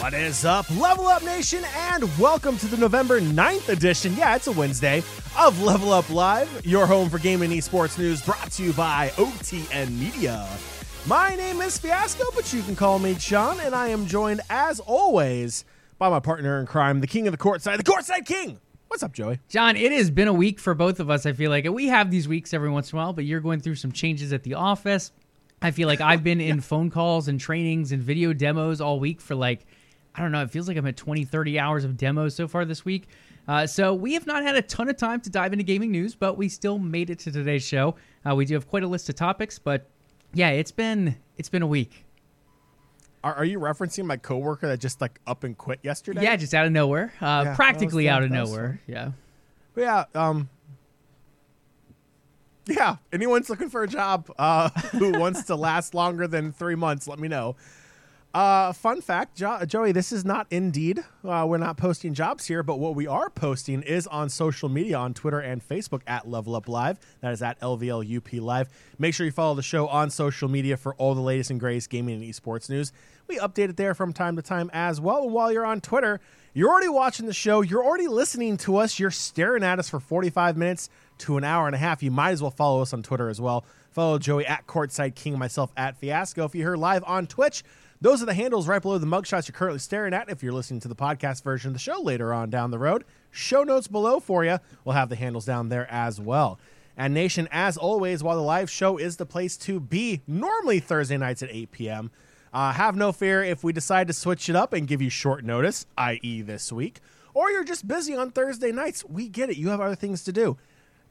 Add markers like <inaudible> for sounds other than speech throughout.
What is up, Level Up Nation, and welcome to the November 9th edition. Yeah, it's a Wednesday of Level Up Live, your home for gaming and esports news brought to you by OTN Media. My name is Fiasco, but you can call me Sean, and I am joined, as always, by my partner in crime, the king of the courtside, the courtside king. What's up, Joey? John, it has been a week for both of us. I feel like we have these weeks every once in a while, but you're going through some changes at the office. I feel like I've been <laughs> in phone calls and trainings and video demos all week for like, I don't know, it feels like I'm at 20, 30 hours of demos so far this week. Uh, so we have not had a ton of time to dive into gaming news, but we still made it to today's show. Uh, we do have quite a list of topics, but yeah, it's been it's been a week. Are, are you referencing my coworker that just like up and quit yesterday? Yeah, just out of nowhere, uh, that practically out of nowhere. Yeah. yeah um yeah anyone's looking for a job uh <laughs> who wants to last longer than three months let me know uh fun fact jo- joey this is not indeed uh, we're not posting jobs here but what we are posting is on social media on twitter and facebook at level up live that is at lvlup live make sure you follow the show on social media for all the latest and greatest gaming and esports news we update it there from time to time as well while you're on twitter you're already watching the show. You're already listening to us. You're staring at us for 45 minutes to an hour and a half. You might as well follow us on Twitter as well. Follow Joey at Courtside King, myself at Fiasco. If you're here live on Twitch, those are the handles right below the mugshots you're currently staring at. If you're listening to the podcast version of the show later on down the road, show notes below for you. We'll have the handles down there as well. And Nation, as always, while the live show is the place to be, normally Thursday nights at 8 p.m., uh, have no fear if we decide to switch it up and give you short notice, i.e., this week, or you're just busy on Thursday nights. We get it. You have other things to do.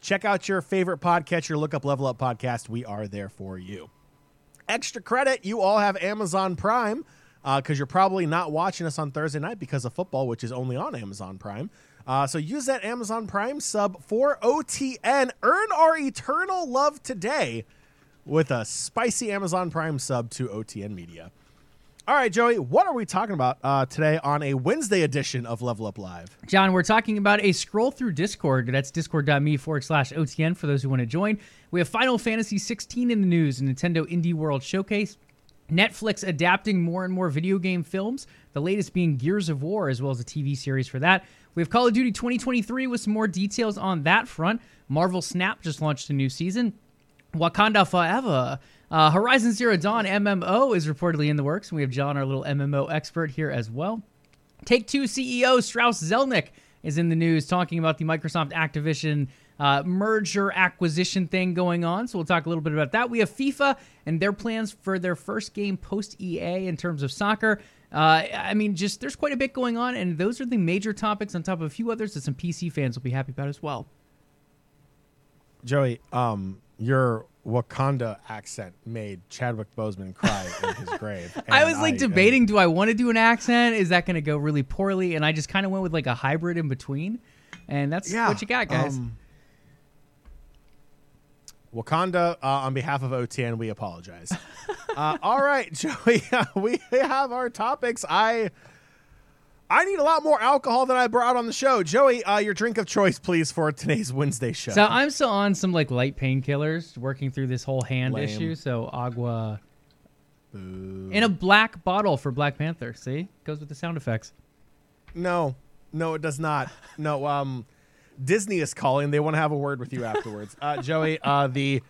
Check out your favorite podcatcher, look up Level Up Podcast. We are there for you. Extra credit, you all have Amazon Prime because you're probably not watching us on Thursday night because of football, which is only on Amazon Prime. Uh, so use that Amazon Prime sub for OTN. Earn our eternal love today with a spicy Amazon Prime sub to OTN Media. All right, Joey, what are we talking about uh, today on a Wednesday edition of Level Up Live? John, we're talking about a scroll through Discord. That's discord.me forward slash OTN for those who want to join. We have Final Fantasy 16 in the news, Nintendo Indie World Showcase, Netflix adapting more and more video game films, the latest being Gears of War, as well as a TV series for that. We have Call of Duty 2023 with some more details on that front. Marvel Snap just launched a new season. Wakanda Forever. Uh, Horizon Zero Dawn MMO is reportedly in the works. and We have John, our little MMO expert, here as well. Take Two CEO Strauss Zelnick is in the news talking about the Microsoft Activision uh, merger acquisition thing going on. So we'll talk a little bit about that. We have FIFA and their plans for their first game post EA in terms of soccer. Uh, I mean, just there's quite a bit going on, and those are the major topics on top of a few others that some PC fans will be happy about as well. Joey, um, your Wakanda accent made Chadwick Boseman cry in his <laughs> grave. I was like debating, do I want to do an accent? Is that going to go really poorly? And I just kind of went with like a hybrid in between. And that's Yeah, what you got, guys. um, Wakanda, uh, on behalf of OTN, we apologize. <laughs> uh, all right, <laughs> Joey, we have our topics. I I need a lot more alcohol than I brought on the show. Joey, uh, your drink of choice, please, for today's Wednesday show. so I'm still on some like light painkillers, working through this whole hand Lame. issue. So agua Boo. in a black bottle for Black Panther. See, goes with the sound effects. No, no, it does not. No, um, Disney is calling. They want to have a word with you afterwards. Uh, Joey, uh, the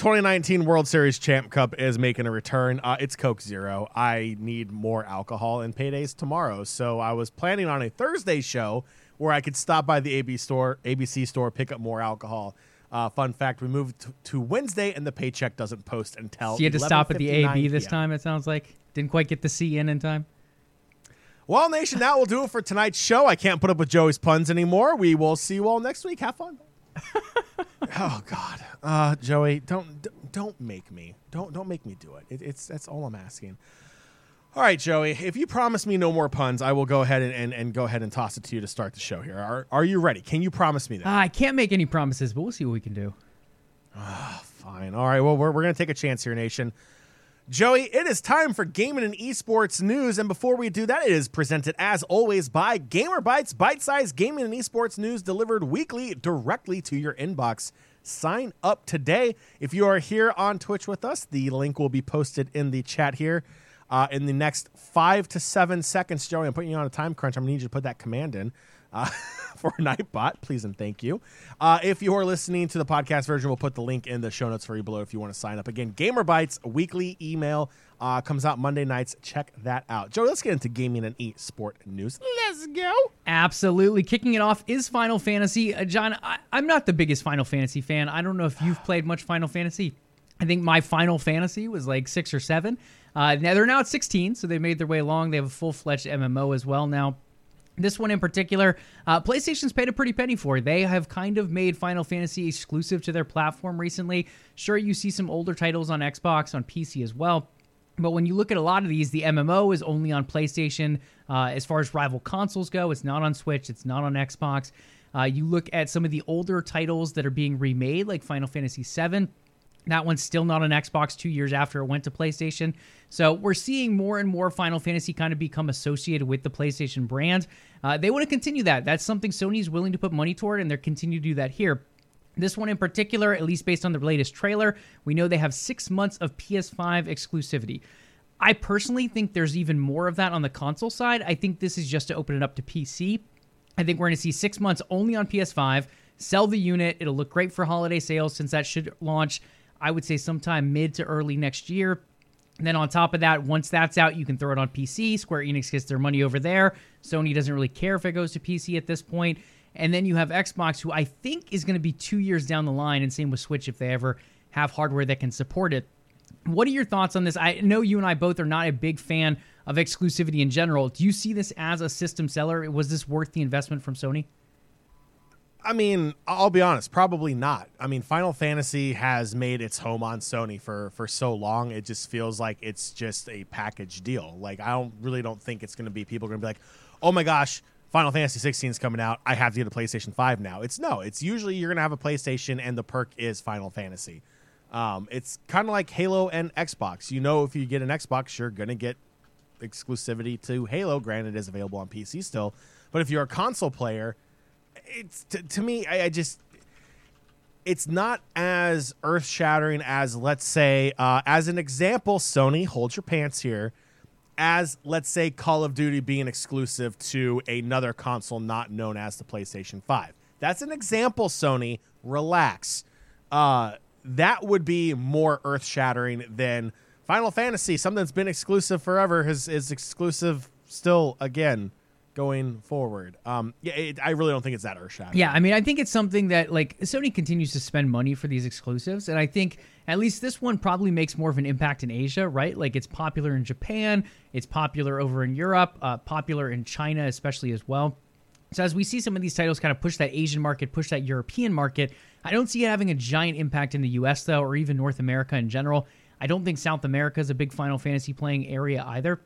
2019 World Series Champ Cup is making a return. Uh, it's Coke Zero. I need more alcohol and paydays tomorrow, so I was planning on a Thursday show where I could stop by the AB store, ABC store, pick up more alcohol. Uh, fun fact: we moved to, to Wednesday, and the paycheck doesn't post until. So you had to stop at the AB this PM. time. It sounds like didn't quite get the C in in time. Well, Nation, that will do it for tonight's show. I can't put up with Joey's puns anymore. We will see you all next week. Have fun. <laughs> oh God, uh, Joey, don't don't make me don't don't make me do it. it. It's that's all I'm asking. All right, Joey, if you promise me no more puns, I will go ahead and, and, and go ahead and toss it to you to start the show here. Are, are you ready? Can you promise me that? Ah, I can't make any promises, but we'll see what we can do. Fine. All right. Well, we're, we're going to take a chance here, Nation. Joey, it is time for gaming and esports news. And before we do that, it is presented as always by Gamer Bytes, bite sized gaming and esports news delivered weekly directly to your inbox. Sign up today. If you are here on Twitch with us, the link will be posted in the chat here. Uh, in the next five to seven seconds, Joey, I'm putting you on a time crunch. I'm gonna need you to put that command in. Uh, <laughs> for Nightbot, please and thank you. Uh, if you are listening to the podcast version, we'll put the link in the show notes for you below if you want to sign up. Again, Gamer Bytes weekly email uh, comes out Monday nights. Check that out. Joey, let's get into gaming and e sport news. Let's go. Absolutely. Kicking it off is Final Fantasy. Uh, John, I, I'm not the biggest Final Fantasy fan. I don't know if you've played much Final Fantasy. I think my Final Fantasy was like six or seven. Uh, now they're now at 16, so they made their way along. They have a full fledged MMO as well now. This one in particular, uh, PlayStation's paid a pretty penny for. They have kind of made Final Fantasy exclusive to their platform recently. Sure, you see some older titles on Xbox, on PC as well. But when you look at a lot of these, the MMO is only on PlayStation. Uh, as far as rival consoles go, it's not on Switch, it's not on Xbox. Uh, you look at some of the older titles that are being remade, like Final Fantasy VII. That one's still not on Xbox two years after it went to PlayStation. So we're seeing more and more Final Fantasy kind of become associated with the PlayStation brand. Uh, they want to continue that. That's something Sony's willing to put money toward, and they're continue to do that here. This one in particular, at least based on the latest trailer, we know they have six months of PS5 exclusivity. I personally think there's even more of that on the console side. I think this is just to open it up to PC. I think we're going to see six months only on PS5. Sell the unit. It'll look great for holiday sales since that should launch I would say sometime mid to early next year. And then on top of that, once that's out, you can throw it on PC. Square Enix gets their money over there. Sony doesn't really care if it goes to PC at this point. And then you have Xbox, who I think is going to be two years down the line, and same with Switch if they ever have hardware that can support it. What are your thoughts on this? I know you and I both are not a big fan of exclusivity in general. Do you see this as a system seller? Was this worth the investment from Sony? I mean, I'll be honest, probably not. I mean, Final Fantasy has made its home on Sony for for so long. It just feels like it's just a package deal. Like I don't really don't think it's going to be people going to be like, "Oh my gosh, Final Fantasy 16 is coming out. I have to get a PlayStation 5 now." It's no, it's usually you're going to have a PlayStation and the perk is Final Fantasy. Um, it's kind of like Halo and Xbox. You know, if you get an Xbox, you're going to get exclusivity to Halo. Granted, it is available on PC still, but if you're a console player, it's to, to me I, I, just it's not as earth shattering as let's say uh, as an example sony hold your pants here as let's say call of duty being exclusive to another console not known as the playstation 5 that's an example sony. Relax. Uh, that would be more earth shattering than final fantasy. Something that's been exclusive forever is, is exclusive still again going forward. Um, yeah, it, I really don't think it's that earth shattering. Yeah, I mean, I think it's something that like Sony continues to spend money for these exclusives, and I think at least this one probably makes more of an impact in Asia, right? Like it's popular in Japan, it's popular over in Europe, uh, popular in China especially as well. So as we see some of these titles kind of push that Asian market, push that European market, I don't see it having a giant impact in the U.S. though, or even North America in general. I don't think South America is a big Final Fantasy playing area either.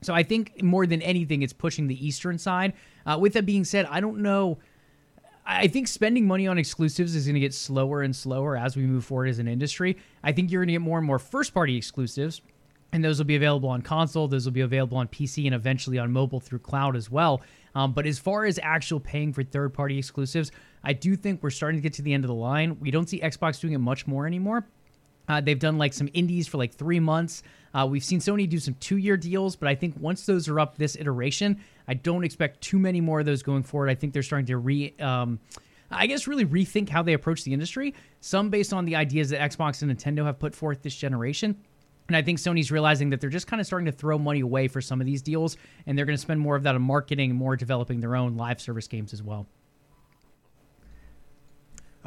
So I think more than anything, it's pushing the Eastern side. Uh, with that being said, I don't know. I think spending money on exclusives is going to get slower and slower as we move forward as an industry. I think you're going to get more and more first party exclusives, and those will be available on console, those will be available on PC, and eventually on mobile through cloud as well. Um, but as far as actual paying for third party exclusives, I do think we're starting to get to the end of the line. We don't see Xbox doing it much more anymore. Uh, they've done like some indies for like three months. Uh, we've seen Sony do some two year deals, but I think once those are up this iteration, I don't expect too many more of those going forward. I think they're starting to re. Um, I guess really rethink how they approach the industry. Some based on the ideas that Xbox and Nintendo have put forth this generation. And I think Sony's realizing that they're just kind of starting to throw money away for some of these deals, and they're going to spend more of that on marketing, and more developing their own live service games as well.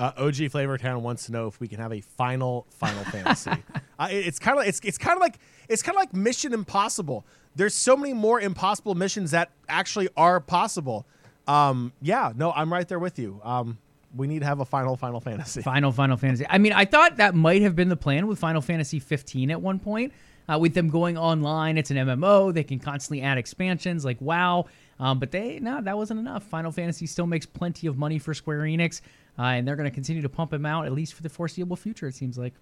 Uh, OG Flavor Town wants to know if we can have a final Final Fantasy. <laughs> Uh, it, it's kind of it's it's kind of like it's kind of like Mission Impossible. There's so many more impossible missions that actually are possible. Um, yeah, no, I'm right there with you. Um, we need to have a final Final Fantasy. Final Final Fantasy. I mean, I thought that might have been the plan with Final Fantasy 15 at one point. Uh, with them going online, it's an MMO. They can constantly add expansions like WoW. Um, but they no, that wasn't enough. Final Fantasy still makes plenty of money for Square Enix, uh, and they're going to continue to pump them out at least for the foreseeable future. It seems like.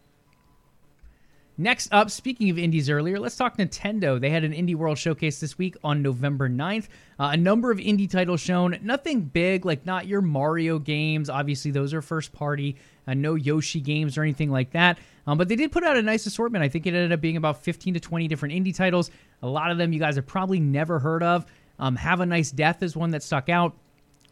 Next up, speaking of indies earlier, let's talk Nintendo. They had an Indie World Showcase this week on November 9th. Uh, a number of indie titles shown. Nothing big, like not your Mario games. Obviously, those are first party. Uh, no Yoshi games or anything like that. Um, but they did put out a nice assortment. I think it ended up being about 15 to 20 different indie titles. A lot of them you guys have probably never heard of. Um, have a Nice Death is one that stuck out.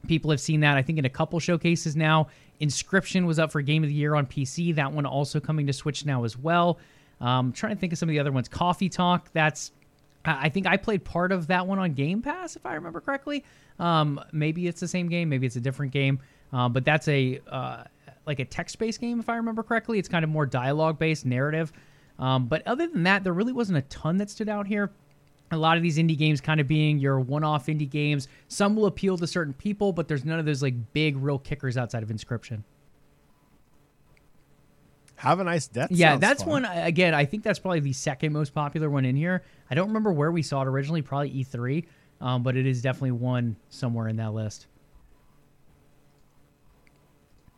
People have seen that, I think, in a couple showcases now. Inscryption was up for Game of the Year on PC. That one also coming to Switch now as well. Um, trying to think of some of the other ones. Coffee Talk. That's I think I played part of that one on Game Pass, if I remember correctly. Um, maybe it's the same game, maybe it's a different game, uh, but that's a uh, like a text-based game, if I remember correctly. It's kind of more dialogue-based, narrative. Um, but other than that, there really wasn't a ton that stood out here. A lot of these indie games kind of being your one-off indie games. Some will appeal to certain people, but there's none of those like big, real kickers outside of Inscryption. Have a nice death. Yeah, that's fun. one. Again, I think that's probably the second most popular one in here. I don't remember where we saw it originally, probably E3, um, but it is definitely one somewhere in that list.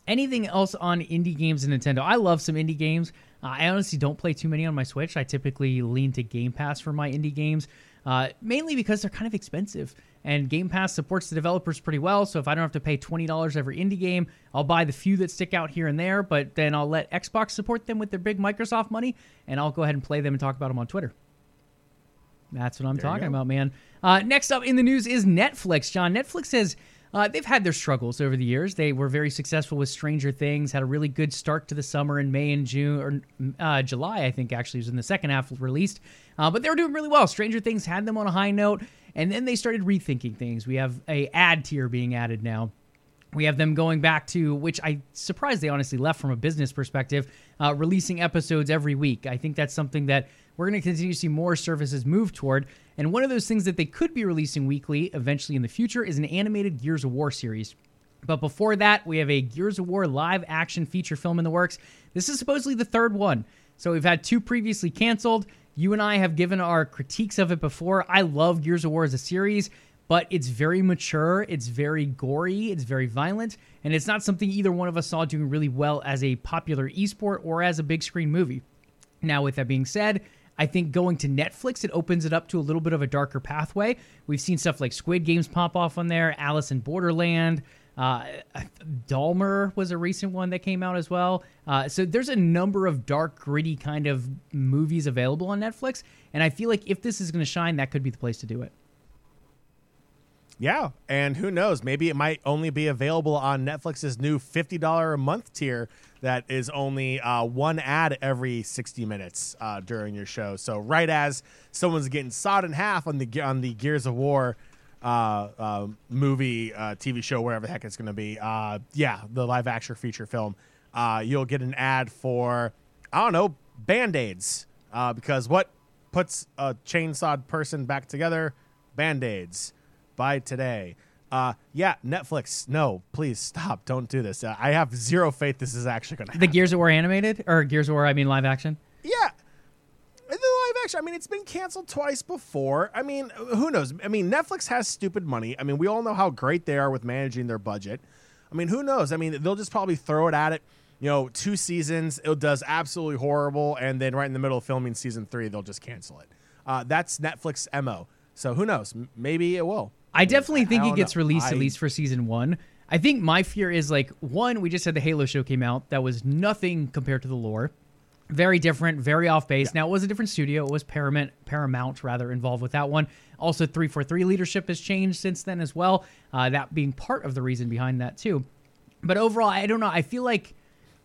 Anything else on indie games and Nintendo? I love some indie games. Uh, I honestly don't play too many on my Switch. I typically lean to Game Pass for my indie games, uh, mainly because they're kind of expensive. And Game Pass supports the developers pretty well. So if I don't have to pay $20 every indie game, I'll buy the few that stick out here and there, but then I'll let Xbox support them with their big Microsoft money, and I'll go ahead and play them and talk about them on Twitter. That's what I'm There talking about, man. Uh, next up in the news is Netflix. John, Netflix says uh, they've had their struggles over the years. They were very successful with Stranger Things, had a really good start to the summer in May and June, or uh, July, I think actually was in the second half released. Uh, but they were doing really well. Stranger Things had them on a high note, and then they started rethinking things. We have a ad tier being added now. We have them going back to, which I surprised they honestly left from a business perspective, uh, releasing episodes every week. I think that's something that we're going to continue to see more services move toward. And one of those things that they could be releasing weekly eventually in the future is an animated Gears of War series. But before that, we have a Gears of War live action feature film in the works. This is supposedly the third one. So we've had two previously canceled. You and I have given our critiques of it before. I love Gears of War as a series, but it's very mature, it's very gory, it's very violent, and it's not something either one of us saw doing really well as a popular esport or as a big screen movie. Now, with that being said, I think going to Netflix, it opens it up to a little bit of a darker pathway. We've seen stuff like Squid Games pop off on there, Alice in Borderland. Uh, Dahmer was a recent one that came out as well. Uh, so there's a number of dark, gritty kind of movies available on Netflix. And I feel like if this is going to shine, that could be the place to do it. Yeah, and who knows? Maybe it might only be available on Netflix's new fifty dollar a month tier that is only uh, one ad every sixty minutes uh, during your show. So right as someone's getting sawed in half on the on the Gears of War uh, uh, movie, uh, TV show, wherever the heck it's going to be, uh, yeah, the live action feature film, you'll get an ad for I don't know band aids because what puts a chainsawed person back together? Band aids by today. Uh, yeah, Netflix. No, please stop. Don't do this. Uh, I have zero faith this is actually going to The. Gears of War animated, or Gears of War, I mean live action. yeah. The live action. I mean, it's been canceled twice before. I mean, who knows? I mean, Netflix has stupid money. I mean, we all know how great they are with managing their budget. I mean, who knows? I mean, they'll just probably throw it at it. You know, two seasons, it does absolutely horrible, and then right in the middle of filming season three, they'll just cancel it. Uh, that's Netflix mo. So who knows? Maybe it will. I definitely think it gets know. released I- at least for season one. I think my fear is like one, we just had the Halo show came out. That was nothing compared to the lore. Very different, very off base. Now it was a different studio. It was Paramount, Paramount rather involved with that one. Also, three four three leadership has changed since then as well. Uh, that being part of the reason behind that too. But overall, I don't know. I feel like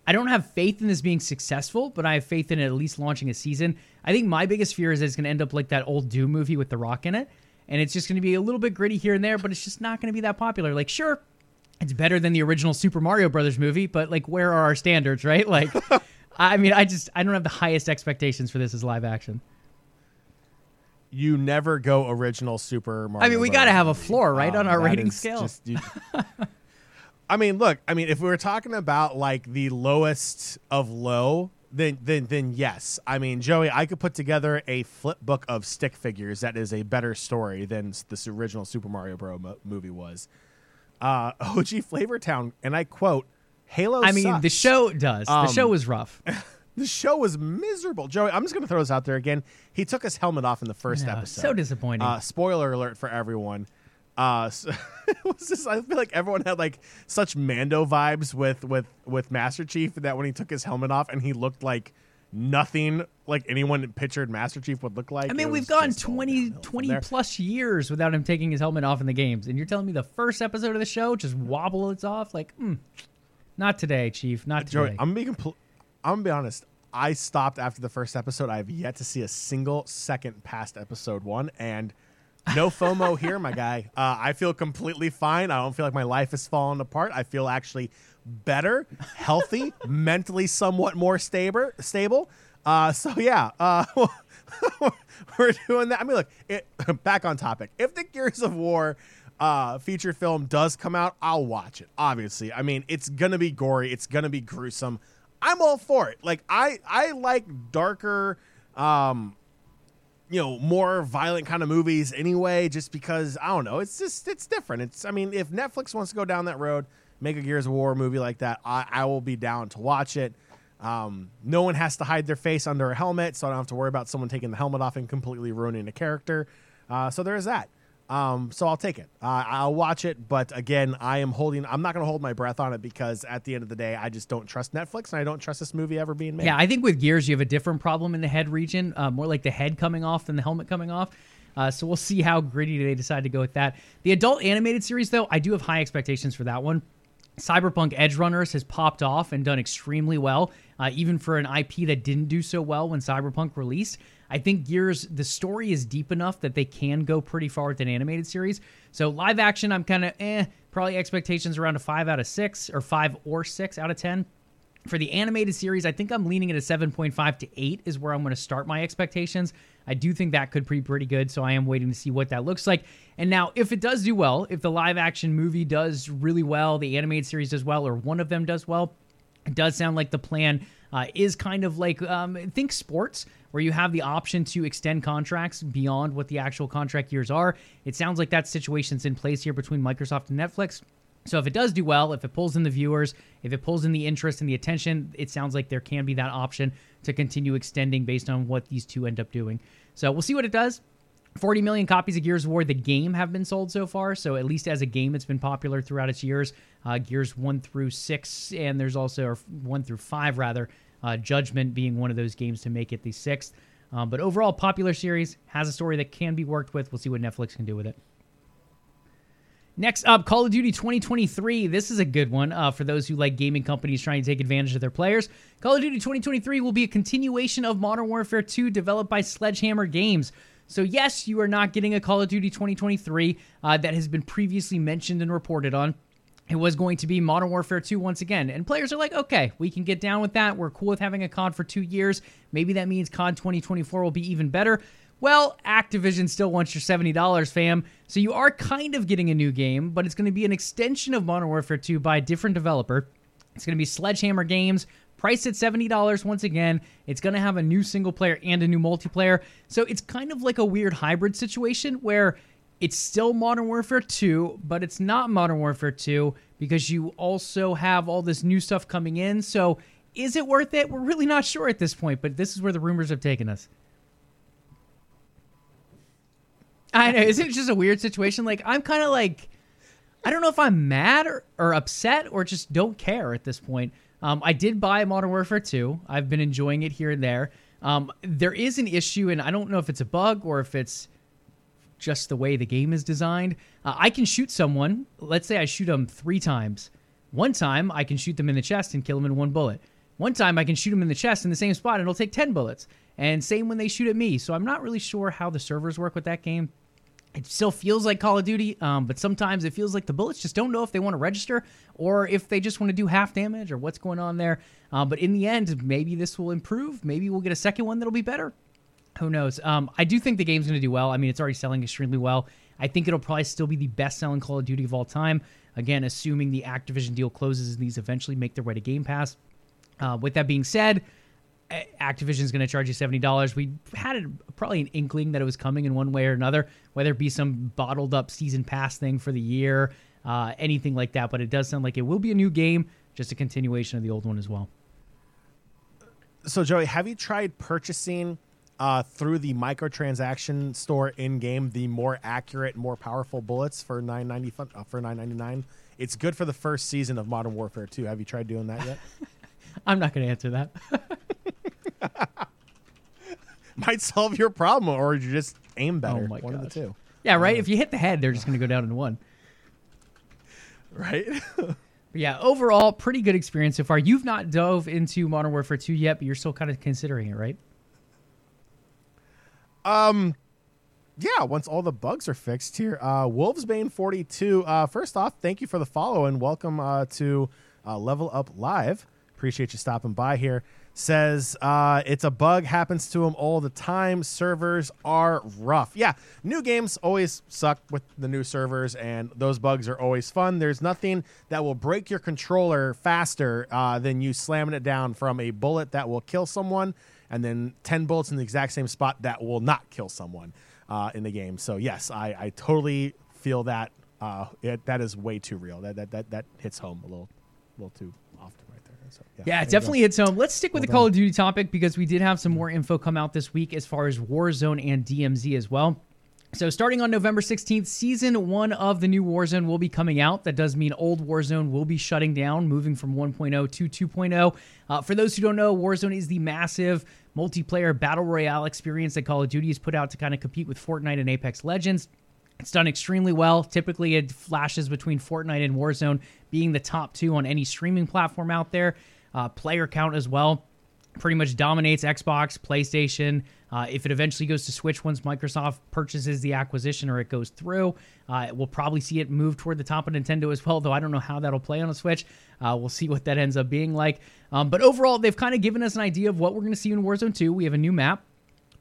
I don't have faith in this being successful, but I have faith in it at least launching a season. I think my biggest fear is it's going to end up like that old Doom movie with The Rock in it. And it's just going to be a little bit gritty here and there, but it's just not going to be that popular. Like, sure, it's better than the original Super Mario Brothers movie, but like, where are our standards, right? Like, <laughs> I mean, I just, I don't have the highest expectations for this as live action. you never go original Super Mario. I mean, we gotta have a floor, right, um, on our rating scale. just- you- <laughs> I mean, look. I mean, if we were talking about like the lowest of low, then then then yes. I mean, Joey, I could put together a flip book of stick figures that is a better story than this original Super Mario Bros. Mo- movie was. Uh, <laughs> OG Flavor Town, and I quote, "Halo." I mean, the show does. the Um, show was rough. <laughs> The show was miserable. Joey, I'm just going to throw this out there again. He took his helmet off in the first Yeah, episode. so disappointing. Uh, spoiler alert for everyone. Uh, so <laughs> it was just, I feel like everyone had like such Mando vibes with with with Master Chief that when he took his helmet off and he looked like nothing like anyone pictured Master Chief would look like. I mean, we've gone just 20, 20 plus years without him taking his helmet off in the games, and you're telling me the first episode of the show just wobble it's off? Like, mm, not today, Chief. Not Joey, today. I'm gonna be compl- I'm gonna be honest. I stopped after the first episode. I've yet to see a single second past episode one, and <laughs> no FOMO here, my guy. Uh, I feel completely fine. I don't feel like my life is falling apart. I feel actually better, healthy, <laughs> mentally somewhat more stable. Stable. Uh, so yeah, uh, <laughs> we're doing that. I mean, look, it, back on topic. If the Gears of War uh, feature film does come out, I'll watch it. Obviously, I mean, it's gonna be gory. It's gonna be gruesome. I'm all for it. Like I, I like darker, um, you know, more violent kind of movies anyway. Just because I don't know, it's just it's different. It's I mean, if Netflix wants to go down that road, make a Gears of War movie like that, I, I will be down to watch it. Um, no one has to hide their face under a helmet, so I don't have to worry about someone taking the helmet off and completely ruining a character. Uh, so there is that. Um, so I'll take it. Uh, I'll watch it, but again, I am holding. I'm not going to hold my breath on it because at the end of the day, I just don't trust Netflix and I don't trust this movie ever being made. Yeah, I think with Gears, you have a different problem in the head region, uh, more like the head coming off than the helmet coming off. Uh, so we'll see how gritty they decide to go with that. The adult animated series, though, I do have high expectations for that one. Cyberpunk Edgerunners has popped off and done extremely well, uh, even for an IP that didn't do so well when Cyberpunk released. I think Gears, the story is deep enough that they can go pretty far with an animated series. So live action, I'm kind of eh, probably expectations around a five out of six or five or six out of ten. For the animated series, I think I'm leaning at a 7.5 to 8 is where I'm going to start my expectations. I do think that could be pretty good, so I am waiting to see what that looks like. And now, if it does do well, if the live action movie does really well, the animated series does well, or one of them does well, it does sound like the plan uh, is kind of like um, think sports, where you have the option to extend contracts beyond what the actual contract years are. It sounds like that situation's in place here between Microsoft and Netflix. So if it does do well, if it pulls in the viewers, if it pulls in the interest and the attention, it sounds like there can be that option to continue extending based on what these two end up doing. So we'll see what it does. 40 million copies of Gears of War, the game, have been sold so far. So at least as a game, it's been popular throughout its years. Uh, Gears 1 through 6, and there's also or 1 through 5, rather. Uh, Judgment being one of those games to make it the sixth. Um, but overall, popular series has a story that can be worked with. We'll see what Netflix can do with it. Next up, Call of Duty 2023. This is a good one uh, for those who like gaming companies trying to take advantage of their players. Call of Duty 2023 will be a continuation of Modern Warfare 2 developed by Sledgehammer Games. So, yes, you are not getting a Call of Duty 2023 uh, that has been previously mentioned and reported on. It was going to be Modern Warfare 2 once again. And players are like, okay, we can get down with that. We're cool with having a COD for two years. Maybe that means COD 2024 will be even better. Well, Activision still wants your $70, fam. So you are kind of getting a new game, but it's going to be an extension of Modern Warfare 2 by a different developer. It's going to be Sledgehammer Games, priced at $70 once again. It's going to have a new single player and a new multiplayer. So it's kind of like a weird hybrid situation where it's still Modern Warfare 2, but it's not Modern Warfare 2 because you also have all this new stuff coming in. So is it worth it? We're really not sure at this point, but this is where the rumors have taken us. I know. Isn't it just a weird situation? Like, I'm kind of like, I don't know if I'm mad or, or upset or just don't care at this point. Um, I did buy Modern Warfare 2. I've been enjoying it here and there. Um, there is an issue, and I don't know if it's a bug or if it's just the way the game is designed. Uh, I can shoot someone. Let's say I shoot them three times. One time, I can shoot them in the chest and kill them in one bullet. One time, I can shoot them in the chest in the same spot, and it'll take 10 bullets. And same when they shoot at me. So I'm not really sure how the servers work with that game. It still feels like Call of Duty, um, but sometimes it feels like the bullets just don't know if they want to register or if they just want to do half damage or what's going on there. Uh, but in the end, maybe this will improve. Maybe we'll get a second one that'll be better. Who knows? Um, I do think the game's going to do well. I mean, it's already selling extremely well. I think it'll probably still be the best selling Call of Duty of all time. Again, assuming the Activision deal closes and these eventually make their way to Game Pass. Uh, with that being said, Activision's going to charge you seventy dollars. We had a, probably an inkling that it was coming in one way or another, whether it be some bottled up season pass thing for the year, uh, anything like that. But it does sound like it will be a new game, just a continuation of the old one as well. so Joey, have you tried purchasing uh, through the microtransaction store in game the more accurate, more powerful bullets for nine ninety uh, for nine ninety nine? It's good for the first season of Modern Warfare 2. Have you tried doing that yet? <laughs> I'm not going to answer that. <laughs> Might solve your problem, or you just aim better. Oh my One of the two, yeah, right. If you hit the head, they're just going to go down in one. <laughs> right? Yeah, overall, pretty good experience so far. You've not dove into Modern Warfare 2 yet, but you're still kind of considering it, right? Yeah, once all the bugs are fixed here. Uh, Wolvesbane42, uh, first off, thank you for the follow and welcome uh, to uh, Level Up Live. Appreciate you stopping by here. Says uh, it's a bug, happens to him all the time. Servers are rough. Yeah, new games always suck with the new servers, and those bugs are always fun. There's nothing that will break your controller faster uh, than you slamming it down from a bullet that will kill someone, and then 10 bullets in the exact same spot that will not kill someone uh, in the game. So yes, I, I totally feel that uh, it, that is way too real. That, that that that hits home a little, a little too often right there. So, Yeah, it definitely hits home. Let's stick with Well the Call of Duty topic because we did have some more info come out this week as far as Warzone and DMZ as well. So, starting on November 16th, season one of the new Warzone will be coming out. That does mean old Warzone will be shutting down, moving from 1.0 to 2.0. Uh, for those who don't know, Warzone is the massive multiplayer battle royale experience that Call of Duty has put out to kind of compete with Fortnite and Apex Legends. It's done extremely well. Typically, it flashes between Fortnite and Warzone being the top two on any streaming platform out there. Uh, player count as well pretty much dominates Xbox, PlayStation. Uh, if it eventually goes to Switch once Microsoft purchases the acquisition or it goes through, uh, we'll probably see it move toward the top of Nintendo as well, though I don't know how that'll play on a Switch. Uh, we'll see what that ends up being like. Um, but overall, they've kind of given us an idea of what we're going to see in Warzone 2. We have a new map.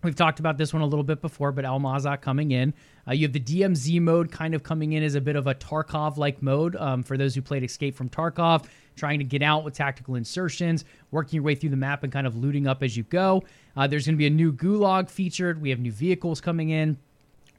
We've talked about this one a little bit before, but Al coming in. Uh, you have the DMZ mode kind of coming in as a bit of a Tarkov like mode um, for those who played Escape from Tarkov, trying to get out with tactical insertions, working your way through the map and kind of looting up as you go. Uh, there's going to be a new gulag featured. We have new vehicles coming in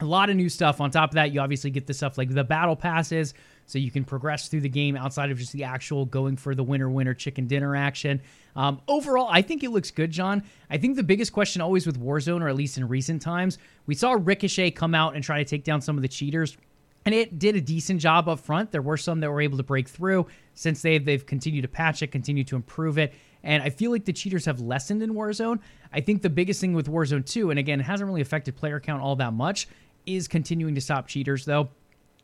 a lot of new stuff. On top of that, you obviously get the stuff like the battle passes, so you can progress through the game outside of just the actual going for the winner winner chicken dinner action. Um, overall, I think it looks good, John. I think the biggest question always with Warzone, or at least in recent times, we saw Ricochet come out and try to take down some of the cheaters. And it did a decent job up front. There were some that were able to break through. Since they've they've continued to patch it, continued to improve it, and I feel like the cheaters have lessened in Warzone. I think the biggest thing with Warzone 2, and again, it hasn't really affected player count all that much, is continuing to stop cheaters though.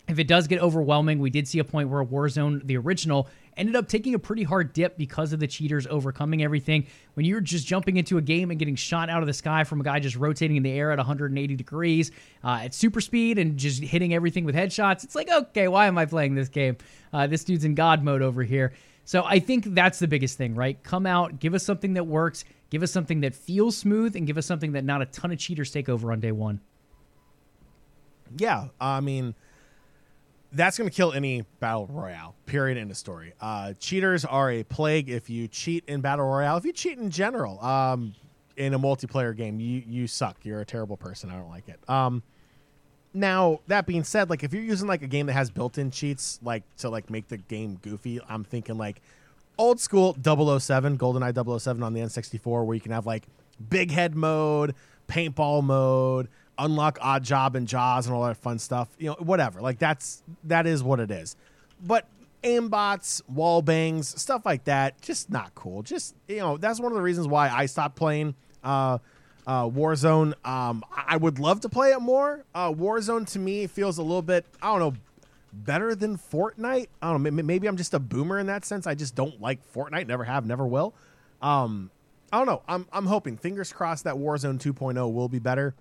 If it does get overwhelming, we did see a point where Warzone, the original, ended up taking a pretty hard dip because of the cheaters overcoming everything. When you're just jumping into a game and getting shot out of the sky from a guy just rotating in the air at 180 degrees uh, at super speed and just hitting everything with headshots, it's like, okay, why am I playing this game? Uh, this dude's in God mode over here. So I think that's the biggest thing, right? Come out, give us something that works, give us something that feels smooth, and give us something that not a ton of cheaters take over on day one. yeah, I mean, that's going to kill any battle royale. Period. End of story. Uh, cheaters are a plague. If you cheat in battle royale, if you cheat in general, um, in a multiplayer game, you you suck. You're a terrible person. I don't like it. Um, now that being said, like if you're using like a game that has built-in cheats, like to like make the game goofy, I'm thinking like old school 007, GoldenEye 007 on the N64, where you can have like big head mode, paintball mode, unlock Oddjob and jaws and all that fun stuff. You know, whatever. Like that's that is what it is. But aimbots, wall bangs, stuff like that, just not cool. Just you know, that's one of the reasons why I stopped playing uh, uh, Warzone. Um, I would love to play it more. Uh, Warzone to me feels a little bit, I don't know, better than Fortnite. I don't know. Maybe I'm just a boomer in that sense. I just don't like Fortnite. Never have, never will. Um, I don't know. I'm I'm hoping, fingers crossed, that Warzone 2.0 will be better,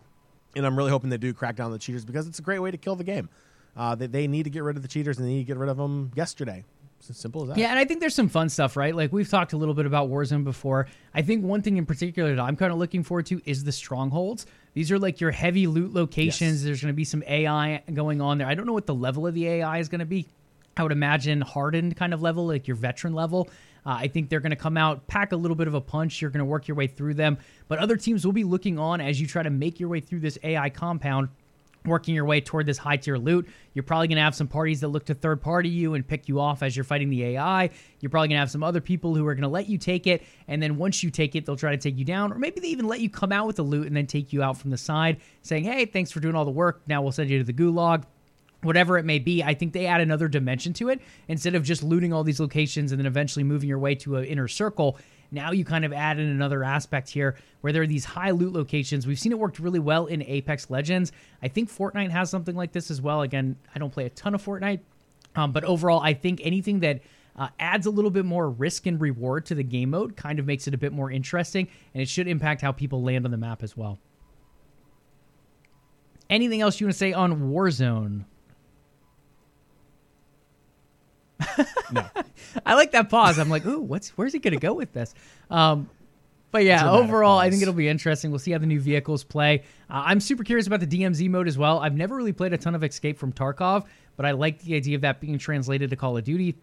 and I'm really hoping they do crack down on the cheaters because it's a great way to kill the game. Uh, they, they need to get rid of the cheaters and they need to get rid of them yesterday. It's as simple as that. Yeah, and I think there's some fun stuff, right? Like we've talked a little bit about Warzone before. I think one thing in particular that I'm kind of looking forward to is the strongholds. These are like your heavy loot locations. Yes. There's going to be some AI going on there. I don't know what the level of the AI is going to be. I would imagine hardened kind of level, like your veteran level. Uh, I think they're going to come out, pack a little bit of a punch. You're going to work your way through them, but other teams will be looking on as you try to make your way through this AI compound working your way toward this high tier loot. You're probably going to have some parties that look to third party you and pick you off as you're fighting the AI. You're probably going to have some other people who are going to let you take it. And then once you take it, they'll try to take you down. Or maybe they even let you come out with the loot and then take you out from the side, saying, hey, thanks for doing all the work. Now we'll send you to the gulag whatever it may be, I think they add another dimension to it. Instead of just looting all these locations and then eventually moving your way to an inner circle, now you kind of add in another aspect here where there are these high loot locations. We've seen it worked really well in Apex Legends. I think Fortnite has something like this as well. Again, I don't play a ton of Fortnite, um, but overall, I think anything that uh, adds a little bit more risk and reward to the game mode kind of makes it a bit more interesting, and it should impact how people land on the map as well. Anything else you want to say on Warzone? <laughs> no. I like that pause. I'm like, ooh, what's where's he gonna go with this? Um, but yeah, Dramatic overall, I think it'll be interesting. We'll see how the new vehicles play. Uh, I'm super curious about the DMZ mode as well. I've never really played a ton of Escape from Tarkov, but I like the idea of that being translated to Call of Duty.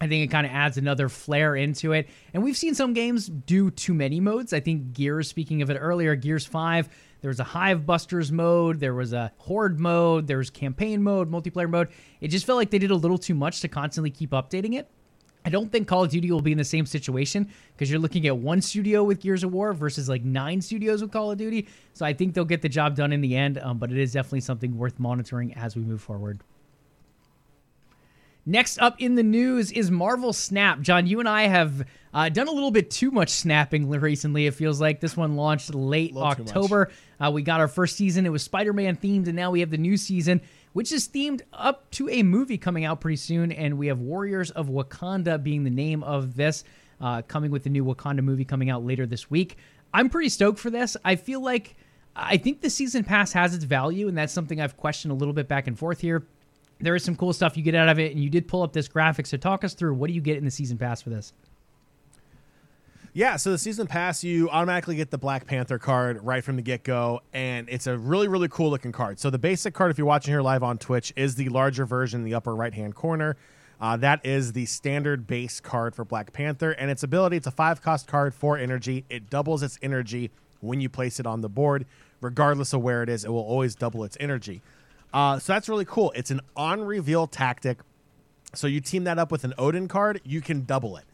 I think it kind of adds another flair into it. And we've seen some games do too many modes. I think Gears, speaking of it earlier, Gears 5, there was a Hive Busters mode, there was a Horde mode, there was campaign mode, multiplayer mode. It just felt like they did a little too much to constantly keep updating it. I don't think Call of Duty will be in the same situation because you're looking at one studio with Gears of War versus like nine studios with Call of Duty. So I think they'll get the job done in the end, um, but it is definitely something worth monitoring as we move forward. Next up in the news is Marvel Snap. John, you and I have uh, done a little bit too much snapping <laughs> recently. It feels like this one launched late Little too much. October. Uh, we got our first season. It was Spider Man themed, and now we have the new season, which is themed up to a movie coming out pretty soon. And we have Warriors of Wakanda being the name of this, uh, coming with the new Wakanda movie coming out later this week. I'm pretty stoked for this. I feel like I think the season pass has its value, and that's something I've questioned a little bit back and forth here. There is some cool stuff you get out of it, and you did pull up this graphic. So talk us through what do you get in the season pass for this? Yeah, so the season pass, you automatically get the Black Panther card right from the get go, and it's a really, really cool looking card. So the basic card, if you're watching here live on Twitch, is the larger version in the upper right hand corner. Uh, that is the standard base card for Black Panther, and its ability, it's a five cost card for energy. It doubles its energy when you place it on the board, regardless of where it is. It will always double its energy. Uh, so that's really cool. It's an on reveal tactic. So you team that up with an Odin card, you can double it.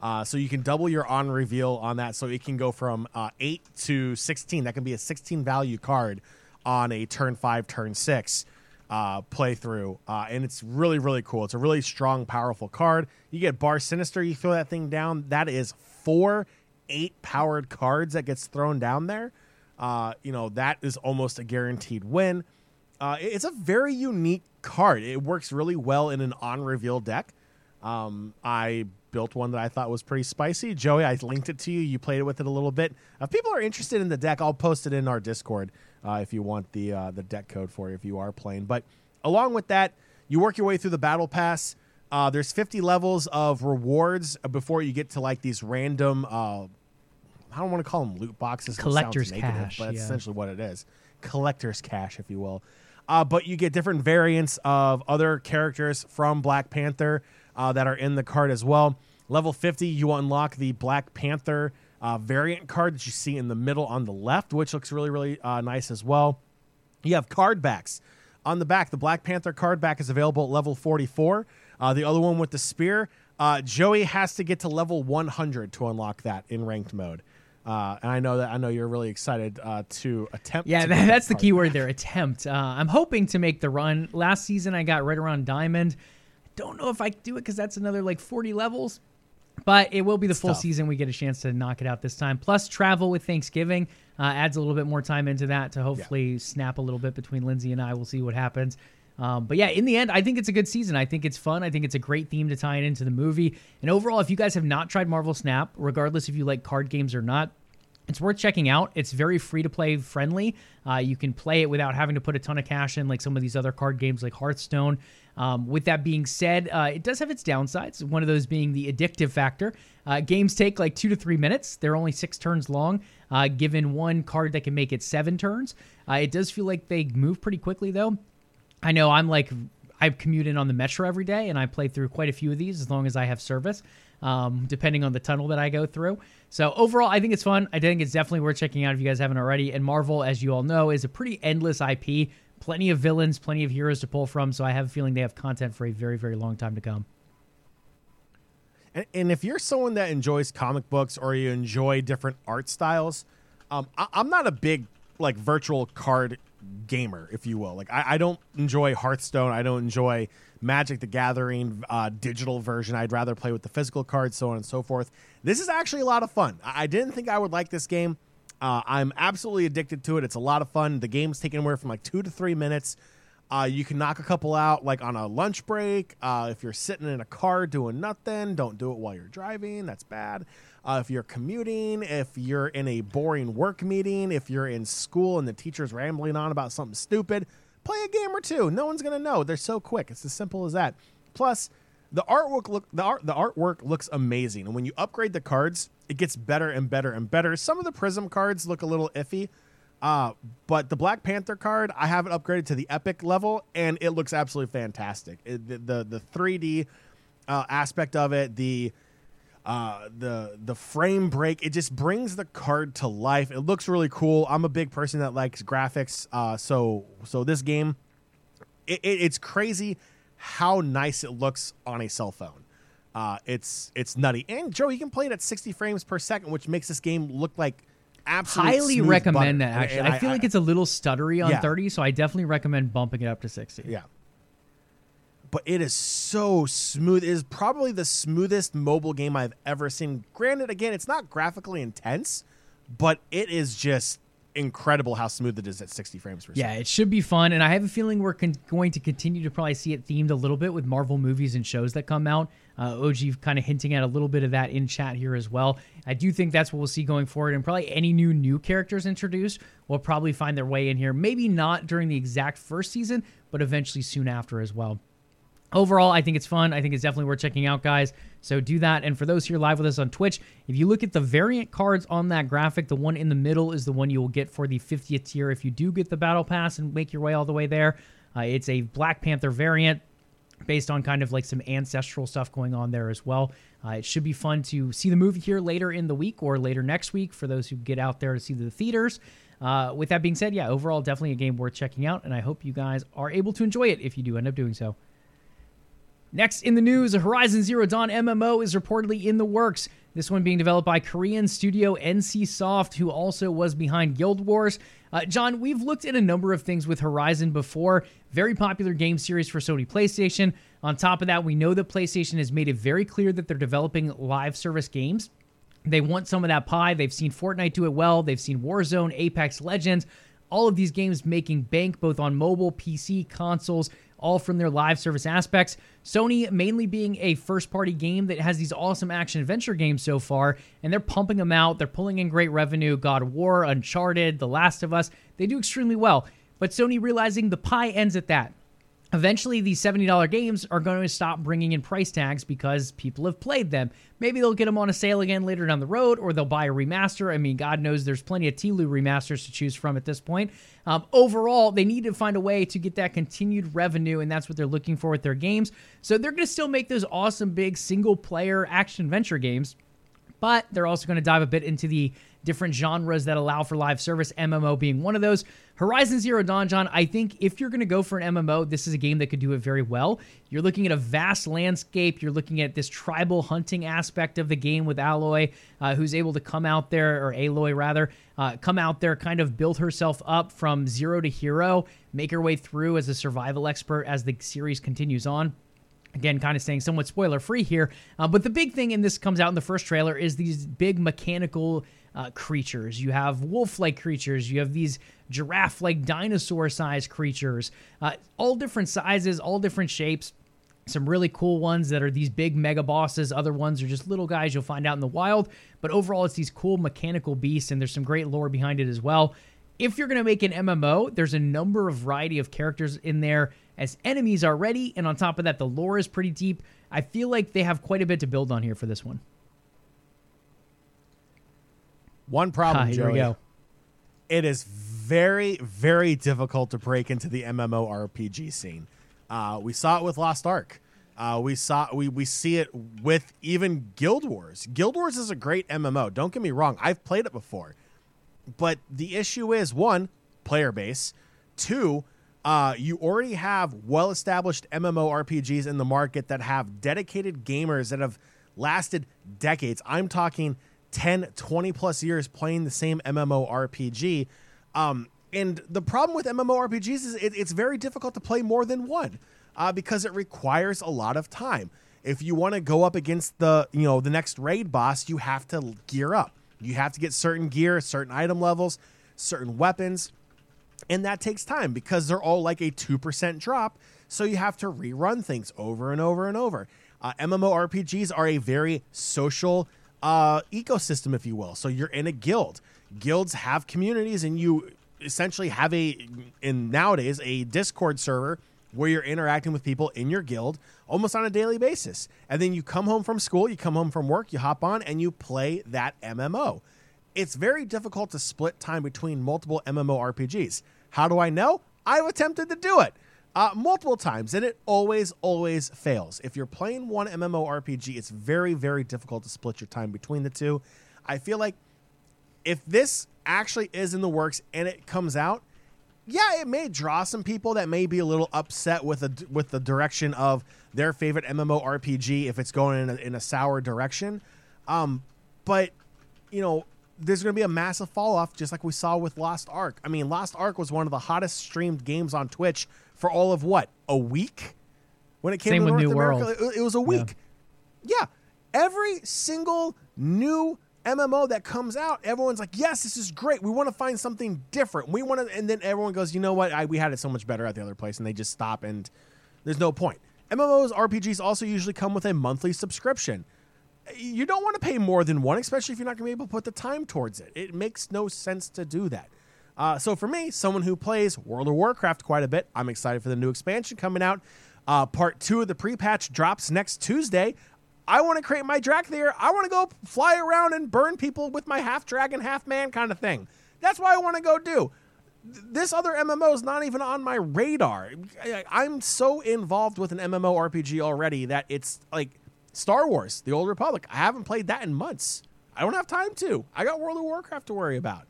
Uh, so you can double your on reveal on that. So it can go from uh, 8 to 16. That can be a 16 value card on a turn 5, turn 6 uh, playthrough. Uh, and it's really, really cool. It's a really strong, powerful card. You get Bar Sinister, you throw that thing down. That is four 8 powered cards that gets thrown down there. Uh, you know, that is almost a guaranteed win. Uh, it's a very unique card. It works really well in an on reveal deck. Um, I built one that I thought was pretty spicy. Joey, I linked it to you. You played it with it a little bit. If people are interested in the deck, I'll post it in our Discord uh, if you want the uh, the deck code for it if you are playing. But along with that, you work your way through the battle pass. Uh, there's 50 levels of rewards before you get to like these random. Uh, I don't want to call them loot boxes. Collector's negative, cash, but that's yeah. essentially what it is. Collector's Cache, if you will. Uh, but you get different variants of other characters from Black Panther uh, that are in the card as well. Level 50, you unlock the Black Panther uh, variant card that you see in the middle on the left, which looks really, really uh, nice as well. You have card backs. On the back, the Black Panther card back is available at level 44. Uh, the other one with the spear, uh, Joey has to get to level 100 to unlock that in ranked mode. Uh, and I know that I know you're really excited uh, to attempt. Yeah, to that, that's the key word there. Attempt. Uh, I'm hoping to make the run. Last season, I got right around diamond. Don't know if I do it because that's another like 40 levels. But it will be the full tough. season. We get a chance to knock it out this time. Plus, travel with Thanksgiving uh, adds a little bit more time into that to hopefully snap a little bit between Lindsay and I. We'll see what happens. Um, but yeah, in the end, I think it's a good season. I think it's fun. I think it's a great theme to tie it into the movie. And overall, if you guys have not tried Marvel Snap, regardless if you like card games or not, it's worth checking out. It's very free to play friendly. Uh, you can play it without having to put a ton of cash in, like some of these other card games like Hearthstone. Um, with that being said, uh, it does have its downsides. One of those being the addictive factor. Uh, games take like two to three minutes. They're only six turns long, uh, given one card that can make it seven turns. Uh, it does feel like they move pretty quickly, though. I know I'm like I commute in on the metro every day, and I play through quite a few of these as long as I have service, um, depending on the tunnel that I go through. So overall, I think it's fun. I think it's definitely worth checking out if you guys haven't already. And Marvel, as you all know, is a pretty endless IP. plenty of villains, plenty of heroes to pull from. So I have a feeling they have content for a very, very long time to come. And, and if you're someone that enjoys comic books or you enjoy different art styles, um, I, I'm not a big like virtual card gamer, if you will. Like I, I don't enjoy Hearthstone. I don't enjoy Magic the Gathering uh, digital version. I'd rather play with the physical cards, so on and so forth. This is actually a lot of fun. I, I didn't think I would like this game. Uh, I'm absolutely addicted to it. It's a lot of fun. The game's taking anywhere from like two to three minutes. Uh, you can knock a couple out like on a lunch break. Uh, if you're sitting in a car doing nothing, don't do it while you're driving. That's bad. Uh, if you're commuting, if you're in a boring work meeting, if you're in school and the teacher's rambling on about something stupid, play a game or two. No one's gonna know. They're so quick. It's as simple as that. Plus, the artwork look the art the artwork looks amazing, and when you upgrade the cards, it gets better and better and better. Some of the Prism cards look a little iffy, uh, but the Black Panther card I have it upgraded to the epic level, and it looks absolutely fantastic. It, the the the 3D uh, aspect of it, the uh, the the frame break, it just brings the card to life. It looks really cool. I'm a big person that likes graphics, uh, so so this game, it, it, it's crazy how nice it looks on a cell phone. Uh, it's it's nutty. And Joe, you can play it at 60 frames per second, which makes this game look like absolutely highly recommend butter. that. Actually, And I, feel I, like it's a little stuttery on Yeah. 30, so I definitely recommend bumping it up to 60. Yeah. But it is so smooth. It is probably the smoothest mobile game I've ever seen. Granted, again, it's not graphically intense, but it is just incredible how smooth it is at 60 frames per second. Yeah, it should be fun, and I have a feeling we're con- going to continue to probably see it themed a little bit with Marvel movies and shows that come out. Uh, OG kind of hinting at a little bit of that in chat here as well. I do think that's what we'll see going forward, and probably any new new characters introduced will probably find their way in here. Maybe not during the exact first season, but eventually soon after as well. Overall, I think it's fun. I think it's definitely worth checking out, guys. So do that. And for those here live with us on Twitch, if you look at the variant cards on that graphic, the one in the middle is the one you will get for the 50th tier if you do get the Battle Pass and make your way all the way there. Uh, it's a Black Panther variant based on kind of like some ancestral stuff going on there as well. Uh, it should be fun to see the movie here later in the week or later next week for those who get out there to see the theaters. Uh, with that being said, yeah, overall, definitely a game worth checking out, and I hope you guys are able to enjoy it if you do end up doing so. Next in the news, a Horizon Zero Dawn MMO is reportedly in the works. This one being developed by Korean studio NC Soft, who also was behind Guild Wars. Uh, John, we've looked at a number of things with Horizon before. Very popular game series for Sony PlayStation. On top of that, we know that PlayStation has made it very clear that they're developing live service games. They want some of that pie. They've seen Fortnite do it well. They've seen Warzone, Apex Legends, all of these games making bank both on mobile, PC, consoles, all from their live service aspects. Sony mainly being a first party game that has these awesome action adventure games so far, and they're pumping them out. They're pulling in great revenue. God of War, Uncharted, The Last of Us, they do extremely well. But Sony realizing the pie ends at that. Eventually, these $70 games are going to stop bringing in price tags because people have played them. Maybe they'll get them on a sale again later down the road, or they'll buy a remaster. I mean, God knows there's plenty of TLOU remasters to choose from at this point. Um, overall, they need to find a way to get that continued revenue, and that's what they're looking for with their games. So they're going to still make those awesome, big single player action adventure games but they're also going to dive a bit into the different genres that allow for live service, MMO being one of those. Horizon Zero Dawn, John, I think if you're going to go for an MMO, this is a game that could do it very well. You're looking at a vast landscape, you're looking at this tribal hunting aspect of the game with Alloy, uh, who's able to come out there, or Aloy rather, uh, come out there, kind of build herself up from zero to hero, make her way through as a survival expert as the series continues on. Again, kind of staying somewhat spoiler free here. Uh, but the big thing, and this comes out in the first trailer, is these big mechanical uh, creatures. You have wolf like creatures, you have these giraffe like dinosaur sized creatures, uh, all different sizes, all different shapes. Some really cool ones that are these big mega bosses. Other ones are just little guys you'll find out in the wild. But overall, it's these cool mechanical beasts, and there's some great lore behind it as well if you're going to make an MMO, there's a number of variety of characters in there as enemies already, and on top of that, the lore is pretty deep. I feel like they have quite a bit to build on here for this one. One problem, Ah, here we Joey. go. It is very, very difficult to break into the MMORPG scene. Uh, we saw it with Lost Ark. Uh, we saw we we see it with even Guild Wars. Guild Wars is a great MMO. Don't get me wrong. I've played it before, but the issue is one player base, two Uh, you already have well established MMORPGs in the market that have dedicated gamers that have lasted decades. I'm talking 10, 20 plus years playing the same MMORPG. Um, and the problem with MMORPGs is it, it's very difficult to play more than one uh, because it requires a lot of time. If you want to go up against the you know the next raid boss, you have to gear up. You have to get certain gear, certain item levels, certain weapons, and that takes time because they're all like a two percent drop. So you have to rerun things over and over and over. Uh, MMORPGs are a very social uh, ecosystem, if you will. So you're in a guild. Guilds have communities, and you essentially have a in nowadays a Discord server where you're interacting with people in your guild almost on a daily basis. And then you come home from school, you come home from work, you hop on and you play that MMO. It's very difficult to split time between multiple MMORPGs. How do I know? I've attempted to do it uh, multiple times, and it always, always fails. If you're playing one MMORPG, it's very, very difficult to split your time between the two. I feel like if this actually is in the works and it comes out, yeah, it may draw some people that may be a little upset with a, with the direction of their favorite MMORPG if it's going in a, in a sour direction. Um, but you know, there's going to be a massive fall off, just like we saw with Lost Ark. I mean, Lost Ark was one of the hottest streamed games on Twitch for all of what a week when it came Same to with North New America. World. It, was a week. Yeah. yeah, every single new MMO that comes out, everyone's like, "Yes, this is great. We want to find something different. We want to," and then everyone goes, "You know what? I, we had it so much better at the other place," and they just stop, and there's no point. MMOs, RPGs also usually come with a monthly subscription. You don't want to pay more than one, especially if you're not going to be able to put the time towards it. It makes no sense to do that. Uh, so for me, someone who plays World of Warcraft quite a bit, I'm excited for the new expansion coming out. Uh, part two of the pre-patch drops next Tuesday. I want to create my Dracthyr. I want to go fly around and burn people with my half dragon, half man kind of thing. That's what I want to go do. This other MMO is not even on my radar. I'm so involved with an MMO RPG already that it's like Star Wars, The Old Republic. I haven't played that in months. I don't have time to. I got World of Warcraft to worry about.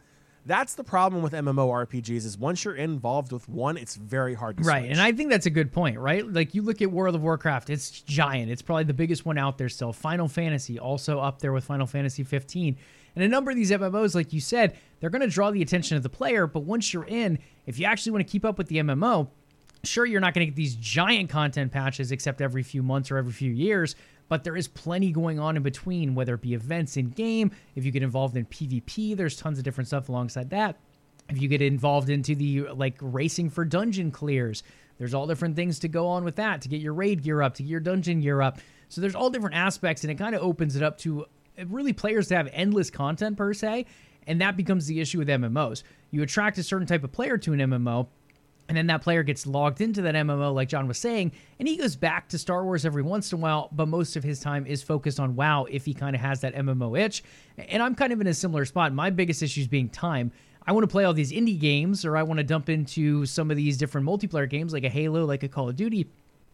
That's the problem with MMORPGs is once you're involved with one, it's very hard to right. switch. And I think that's a good point, right? Like you look at World of Warcraft, it's giant. It's probably the biggest one out there still. Final Fantasy also up there with Final Fantasy 15. And a number of these MMOs, like you said, they're going to draw the attention of the player. But once you're in, if you actually want to keep up with the MMO, sure, you're not going to get these giant content patches except every few months or every few years but there is plenty going on in between, whether it be events in game. If you get involved in PvP, there's tons of different stuff alongside that. If you get involved into the like racing for dungeon clears, there's all different things to go on with that to get your raid gear up, to get your dungeon gear up. So there's all different aspects, and it kind of opens it up to uh, really players to have endless content per se. And that becomes the issue with MMOs. You attract a certain type of player to an MMO, and then that player gets logged into that MMO, like John was saying, and he goes back to Star Wars every once in a while, but most of his time is focused on WoW if he kind of has that MMO itch. And I'm kind of in a similar spot. My biggest issue is being time. I want to play all these indie games, or I want to dump into some of these different multiplayer games like a Halo, like a Call of Duty.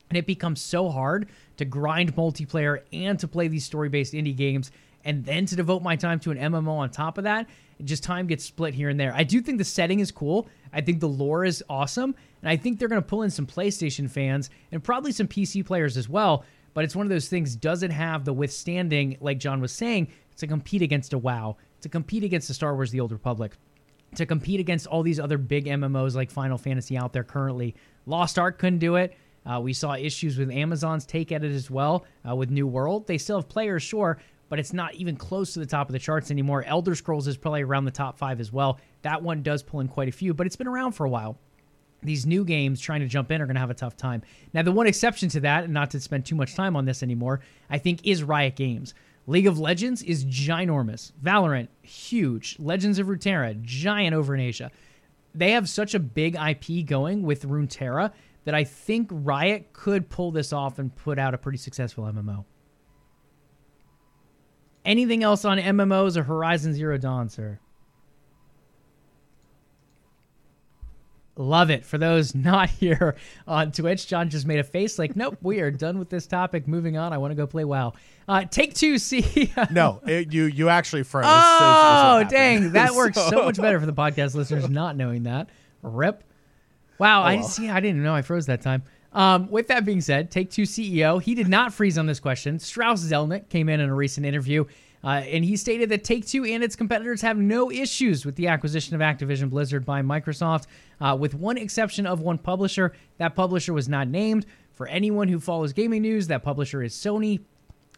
And it becomes so hard to grind multiplayer and to play these story based indie games and then to devote my time to an MMO on top of that. Just time gets split here and there. I do think the setting is cool. I think the lore is awesome. And I think they're going to pull in some PlayStation fans and probably some PC players as well. But it's one of those things, doesn't have the withstanding, like John was saying, to compete against a WoW, to compete against the Star Wars The Old Republic, to compete against all these other big MMOs like Final Fantasy out there currently. Lost Ark couldn't do it. Uh, we saw issues with Amazon's take at it as well uh, with New World. They still have players, sure, but it's not even close to the top of the charts anymore. Elder Scrolls is probably around the top five as well. That one does pull in quite a few, but it's been around for a while. These new games trying to jump in are going to have a tough time. Now, the one exception to that, and not to spend too much time on this anymore, I think is Riot Games. League of Legends is ginormous. Valorant, huge. Legends of Runeterra, giant over in Asia. They have such a big IP going with Runeterra that I think Riot could pull this off and put out a pretty successful MMO. Anything else on MMOs or Horizon Zero Dawn, sir? Love it. For those <laughs> not here on Twitch, John just made a face like, nope, we are done with this topic. Moving on. I want to go play WoW. Uh, take two, <laughs> see. no, it, you you actually froze. Oh, dang. That <laughs> works so, so much better for the podcast listeners not knowing that. Rip. Wow, Oh, I see. I didn't know I froze that time. Um, with that being said, Take Two CEO he did not freeze on this question. Strauss Zelnick came in in a recent interview, uh, and he stated that Take Two and its competitors have no issues with the acquisition of Activision Blizzard by Microsoft, uh, with one exception of one publisher. That publisher was not named. For anyone who follows gaming news, that publisher is Sony.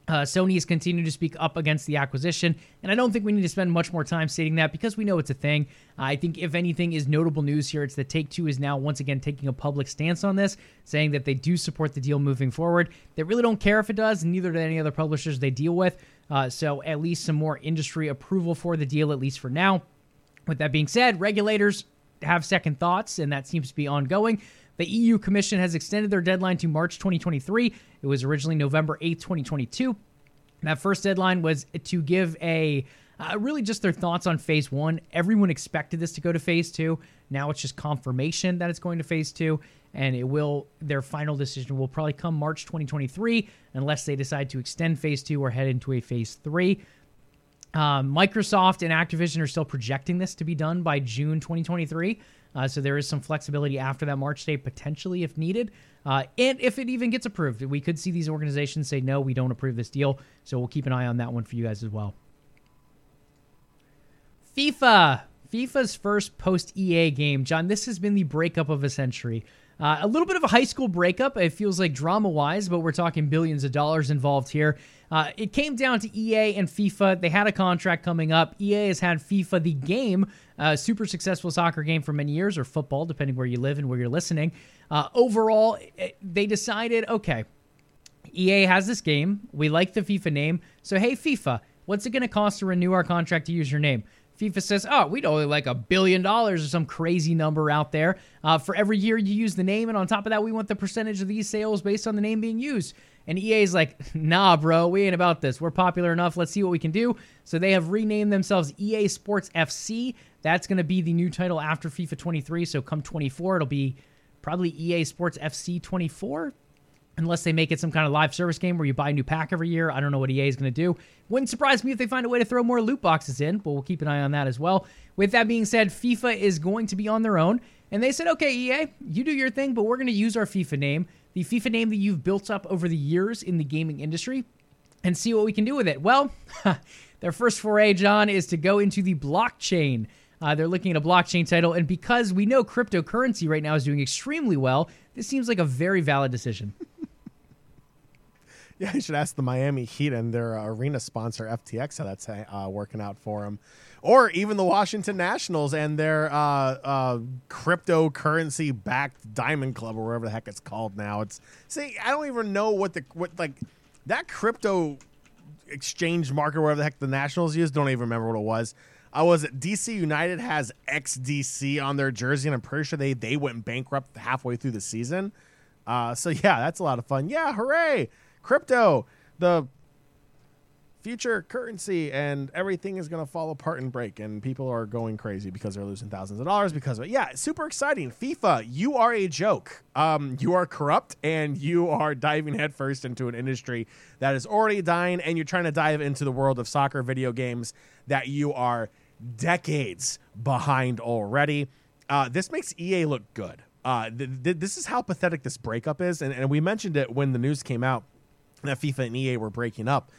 Uh, Sony is continuing to speak up against the acquisition, and I don't think we need to spend much more time stating that because we know it's a thing. I think, if anything, is notable news here. It's that Take Two is now once again taking a public stance on this, saying that they do support the deal moving forward. They really don't care if it does, and neither do any other publishers they deal with. Uh, so, at least some more industry approval for the deal, at least for now. With that being said, regulators have second thoughts, and that seems to be ongoing. The EU Commission has extended their deadline to March 2023. It was originally November 8th, 2022. That first deadline was to give a uh, really just their thoughts on phase one. Everyone expected this to go to phase two. Now it's just confirmation that it's going to phase two, and it will. Their final decision will probably come March 2023, unless they decide to extend phase two or head into a phase three. Um, Microsoft and Activision are still projecting this to be done by June 2023. Uh, so there is some flexibility after that March date, potentially if needed. Uh, and if it even gets approved, we could see these organizations say, no, we don't approve this deal. So we'll keep an eye on that one for you guys as well. FIFA. FIFA's first post EA game. John, this has been the breakup of a century. Uh, a little bit of a high school breakup. It feels like drama wise, but we're talking billions of dollars involved here. Uh, it came down to EA and FIFA. They had a contract coming up. EA has had FIFA, the game, uh, super successful soccer game for many years, or football, depending where you live and where you're listening. Uh, overall, it, they decided okay, EA has this game. We like the FIFA name. So, hey, FIFA, what's it going to cost to renew our contract to use your name? FIFA says, oh, we'd only like a billion dollars or some crazy number out there uh, for every year you use the name. And on top of that, we want the percentage of these sales based on the name being used. And EA is like, <laughs> nah, bro, we ain't about this. We're popular enough. Let's see what we can do. So they have renamed themselves EA Sports FC. That's going to be the new title after FIFA 23. So come 24, it'll be probably EA Sports FC 24 unless they make it some kind of live service game where you buy a new pack every year. I don't know what EA is going to do. Wouldn't surprise me if they find a way to throw more loot boxes in, but we'll keep an eye on that as well. With that being said, FIFA is going to be on their own. And they said, okay, EA, you do your thing, but we're going to use our FIFA name, the FIFA name that you've built up over the years in the gaming industry, and see what we can do with it. Well, <laughs> their first foray, John, is to go into the blockchain. Uh, they're looking at a blockchain title, and because we know cryptocurrency right now is doing extremely well, this seems like a very valid decision. <laughs> Yeah, I should ask the Miami Heat and their uh, arena sponsor FTX how that's uh, working out for them, or even the Washington Nationals and their uh, uh, cryptocurrency backed Diamond Club or whatever the heck it's called now. It's see, I don't even know what the what like that crypto exchange market, whatever the heck the Nationals use. Don't even remember what it was. I was DC United has XDC on their jersey, and I'm pretty sure they they went bankrupt halfway through the season. Uh, so <laughs> yeah, that's a lot of fun. Yeah, hooray! Crypto, the future currency, and everything is going to fall apart and break, and people are going crazy because they're losing thousands of dollars because of it. Yeah, super exciting. FIFA, you are a joke. Um, you are corrupt, and you are diving headfirst into an industry that is already dying, and you're trying to dive into the world of soccer video games that you are decades behind already. Uh, this makes EA look good. Uh, th- th- this is how pathetic this breakup is, and, and we mentioned it when the news came out that FIFA and EA were breaking up.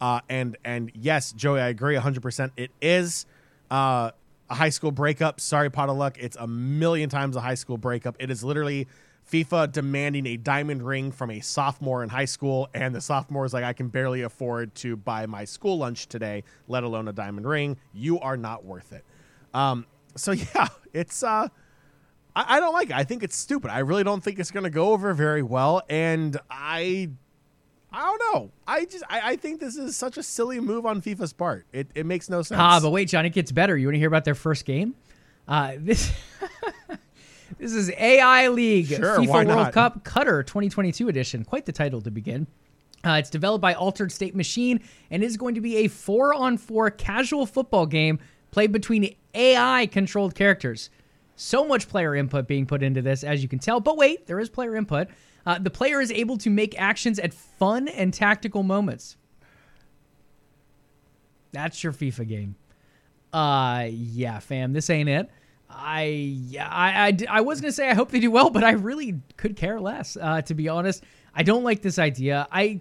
Uh, and and yes, Joey, I agree 100%. It is uh, a high school breakup. Sorry, pot of luck. It's a million times a high school breakup. It is literally FIFA demanding a diamond ring from a sophomore in high school, and the sophomore is like, I can barely afford to buy my school lunch today, let alone a diamond ring. You are not worth it. Um, so <laughs> yeah, it's uh, I, I don't like it. I think it's stupid. I really don't think it's going to go over very well, and I I don't know. I just I, I think this is such a silly move on FIFA's part. It it makes no sense. Ah, but wait, John, it gets better. You want to hear about their first game? Uh, this <laughs> this is AI League Sure, FIFA World? Cup Qatar 2022 edition. Quite the title to begin. Uh, it's developed by Altered State Machine and is going to be a four-on-four casual football game played between AI-controlled characters. So much player input being put into this, as you can tell. But wait, there is player input. Uh, the player is able to make actions at fun and tactical moments. That's your FIFA game. Uh, yeah, fam, this ain't it. I, I, I, I was gonna say I hope they do well, but I really could care less. Uh, to be honest, I don't like this idea. I,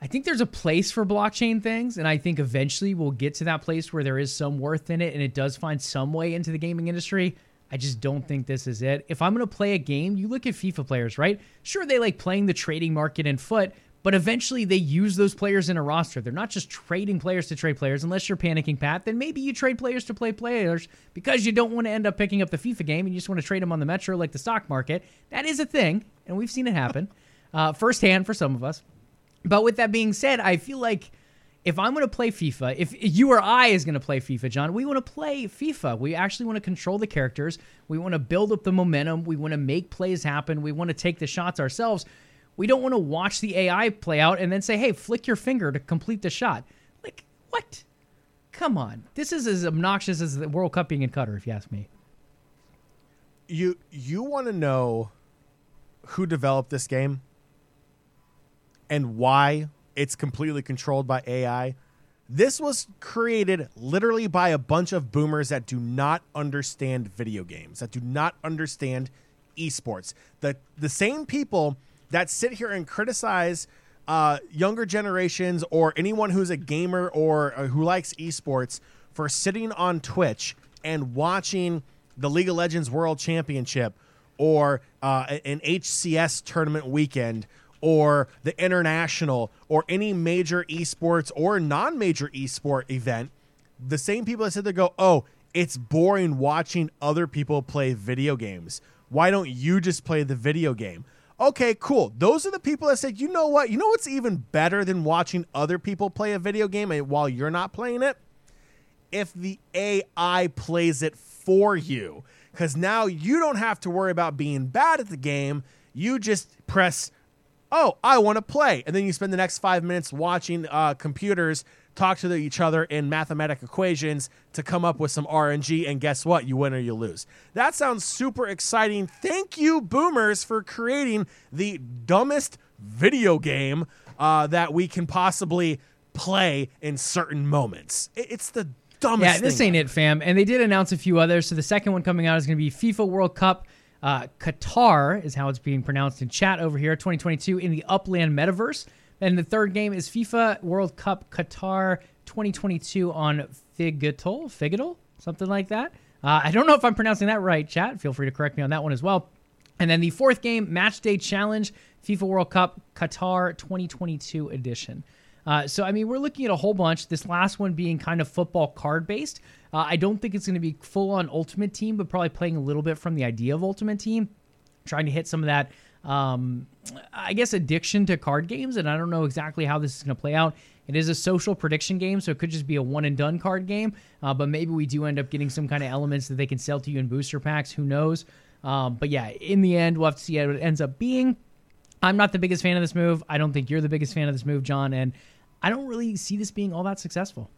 I think there's a place for blockchain things, and I think eventually we'll get to that place where there is some worth in it, and it does find some way into the gaming industry. I just don't think this is it. If I'm gonna play a game, you look at FIFA players, right? Sure, they like playing the trading market in foot, but eventually they use those players in a roster. They're not just trading players to trade players. Unless you're panicking, Pat, then maybe you trade players to play players because you don't want to end up picking up the FIFA game and you just want to trade them on the Metro like the stock market. That is a thing, and we've seen it happen <laughs> uh, firsthand for some of us. But with that being said, I feel like if I'm going to play FIFA, if you or I is going to play FIFA, John, we want to play FIFA. We actually want to control the characters. We want to build up the momentum. We want to make plays happen. We want to take the shots ourselves. We don't want to watch the AI play out and then say, hey, flick your finger to complete the shot. Like, what? Come on. This is as obnoxious as the World Cup being in Qatar, if you ask me. You you want to know who developed this game and why it's completely controlled by AI? This was created literally by a bunch of boomers that do not understand video games, that do not understand esports. The the same people that sit here and criticize uh, younger generations or anyone who's a gamer or uh, who likes esports for sitting on Twitch and watching the League of Legends World Championship or uh, an HCS tournament weekend or the international or any major esports or non-major esport event the same people that sit there go oh it's boring watching other people play video games. Why don't you just play the video game okay, cool. Those are the people that said, you know what? You know what's even better than watching other people play a video game while you're not playing it? If the AI plays it for you. Because now you don't have to worry about being bad at the game. You just press, oh, I want to play. And then you spend the next five minutes watching uh, computers talk to each other in mathematic equations to come up with some RNG, and guess what? You win or you lose. That sounds super exciting. Thank you, boomers, for creating the dumbest video game uh, that we can possibly play in certain moments. It's the dumbest. Yeah, this ain't ever. it, fam. And they did announce a few others. So the second one coming out is going to be FIFA World Cup. Uh, Qatar is how it's being pronounced in chat over here. 2022 in the Upland Metaverse. And the third game is FIFA World Cup Qatar 2022 on Figatol, Figatol, something like that. Uh, I don't know if I'm pronouncing that right, chat. Feel free to correct me on that one as well. And then the fourth game, Match Day Challenge, FIFA World Cup Qatar 2022 edition. Uh, so, I mean, we're looking at a whole bunch. This last one being kind of football card based. Uh, I don't think it's going to be full on Ultimate Team, but probably playing a little bit from the idea of Ultimate Team, trying to hit some of that um, I guess, addiction to card games, and I don't know exactly how this is going to play out. It is a social prediction game, so it could just be a one and done card game, uh, but maybe we do end up getting some kind of elements that they can sell to you in booster packs. Who knows? Um, but yeah, in the end, we'll have to see how it ends up being. I'm not the biggest fan of this move. I don't think you're the biggest fan of this move, John, and I don't really see this being all that successful.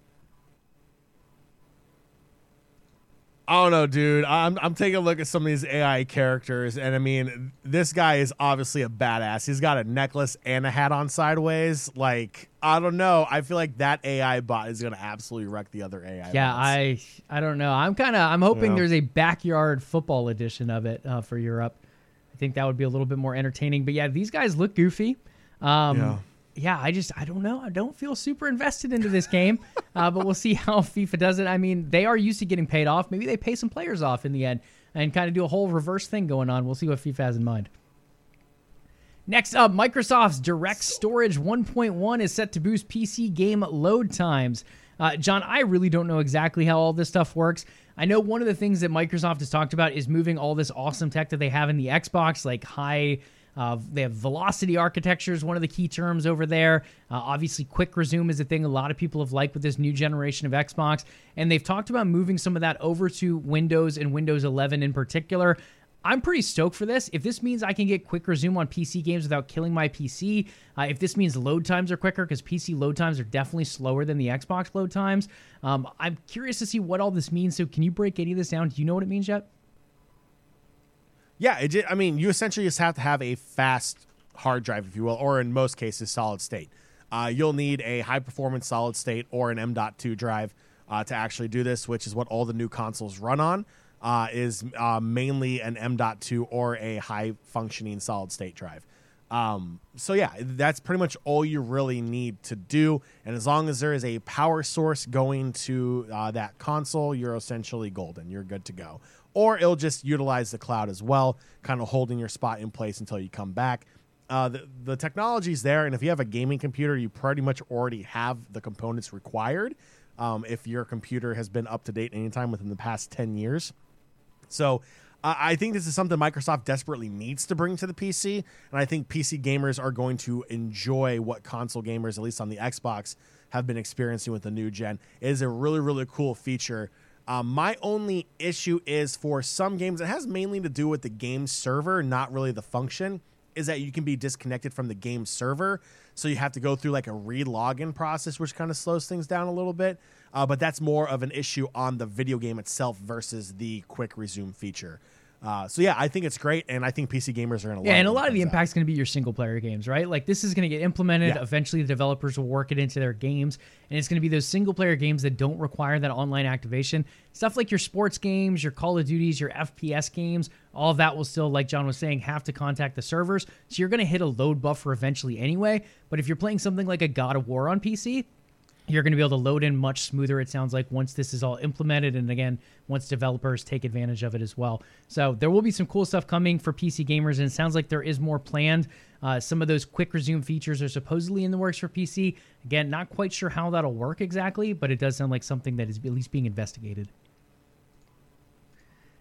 I don't know, dude. I'm I'm taking a look at some of these AI characters, and I mean, this guy is obviously a badass. He's got a necklace and a hat on sideways. Like, I don't know. I feel like that AI bot is gonna absolutely wreck the other AI. Yeah, bots. I I don't know. I'm kind of I'm hoping Yeah. there's a backyard football edition of it uh, for Europe. I think that would be a little bit more entertaining. But yeah, these guys look goofy. Um, Yeah. Yeah, I just I don't know. I don't feel super invested into this game, <laughs> uh, but we'll see how FIFA does it. I mean, they are used to getting paid off. Maybe they pay some players off in the end and kind of do a whole reverse thing going on. We'll see what FIFA has in mind. Next up, Microsoft's Direct Storage 1.1 is set to boost PC game load times. Uh, John, I really don't know exactly how all this stuff works. I know one of the things that Microsoft has talked about is moving all this awesome tech that they have in the Xbox, like high. Uh, they have velocity architecture is one of the key terms over there. Uh, obviously, quick resume is a thing a lot of people have liked with this new generation of Xbox, and they've talked about moving some of that over to Windows and Windows 11 in particular. I'm pretty stoked for this. If this means I can get quick resume on PC games without killing my PC, uh, if this means load times are quicker, because PC load times are definitely slower than the Xbox load times, um, I'm curious to see what all this means. So, can you break any of this down? Do you know what it means yet? Yeah, it, I mean, you essentially just have to have a fast hard drive, if you will, or in most cases, solid state. Uh, you'll need a high performance solid state or an M.2 drive uh, to actually do this, which is what all the new consoles run on. uh, is uh, mainly an M.2 or a high functioning solid state drive. Um, so yeah, that's pretty much all you really need to do. And as long as there is a power source going to uh, that console, you're essentially golden. You're good to go. Or it'll just utilize the cloud as well, kind of holding your spot in place until you come back. Uh, the, the technology's there, and if you have a gaming computer, you pretty much already have the components required. Um, if your computer has been up to date anytime within the past 10 years. So uh, I think this is something Microsoft desperately needs to bring to the PC, and I think PC gamers are going to enjoy what console gamers, at least on the Xbox, have been experiencing with the new gen. It is a really, really cool feature. Um, my only issue is for some games, it has mainly to do with the game server, not really the function, is that you can be disconnected from the game server. So you have to go through like a re login process, which kind of slows things down a little bit. Uh, but that's more of an issue on the video game itself versus the quick resume feature. Uh, so yeah, I think it's great, and I think PC gamers are to. Yeah, and a lot of the impact is going to be your single player games, right? Like this is going to get implemented. Yeah. Eventually, the developers will work it into their games, and it's going to be those single player games that don't require that online activation. Stuff like your sports games, your Call of Duties, your FPS games, all of that will still, like John was saying, have to contact the servers. So you're going to hit a load buffer eventually anyway. But if you're playing something like a God of War on PC, you're going to be able to load in much smoother it sounds like once this is all implemented and again once developers take advantage of it as well. So there will be some cool stuff coming for pc gamers and it sounds like there is more planned. Uh, some of those quick resume features are supposedly in the works for pc again not quite sure how that'll work exactly but it does sound like something that is at least being investigated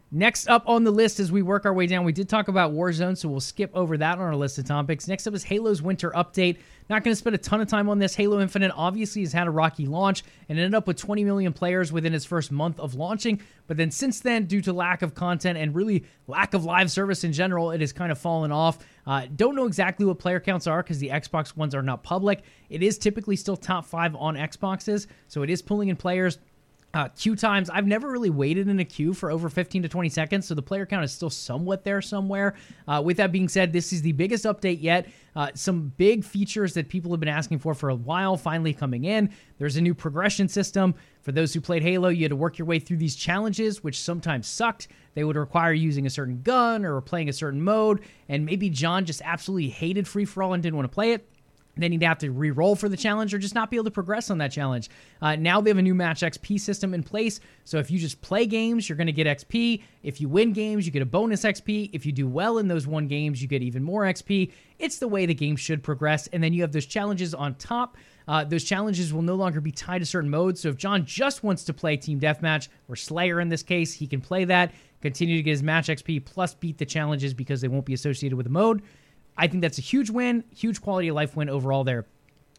Next up on the list as we work our way down, we did talk about Warzone, so we'll skip over that on our list of topics. Next up is Halo's winter update. Not going to spend a ton of time on this. Halo Infinite obviously has had a rocky launch and ended up with 20 million players within its first month of launching. But then since then, due to lack of content and really lack of live service in general, it has kind of fallen off. Uh, don't know exactly what player counts are because the Xbox ones are not public. It is typically still top five on Xboxes, so it is pulling in players. Uh, queue times, I've never really waited in a queue for over 15 to 20 seconds, so the player count is still somewhat there somewhere. Uh, with that being said, this is the biggest update yet. Uh, some big features that people have been asking for for a while finally coming in. There's a new progression system. For those who played Halo, you had to work your way through these challenges, which sometimes sucked. They would require using a certain gun or playing a certain mode, and maybe John just absolutely hated free for all and didn't want to play it then you'd have to re-roll for the challenge or just not be able to progress on that challenge. Uh, now they have a new match XP system in place. So if you just play games, you're going to get XP. If you win games, you get a bonus XP. If you do well in those one games, you get even more XP. It's the way the game should progress. And then you have those challenges on top. Uh, those challenges will no longer be tied to certain modes. So if John just wants to play Team Deathmatch or Slayer in this case, he can play that, continue to get his match XP, plus beat the challenges because they won't be associated with the mode. I think that's a huge win, huge quality of life win overall there.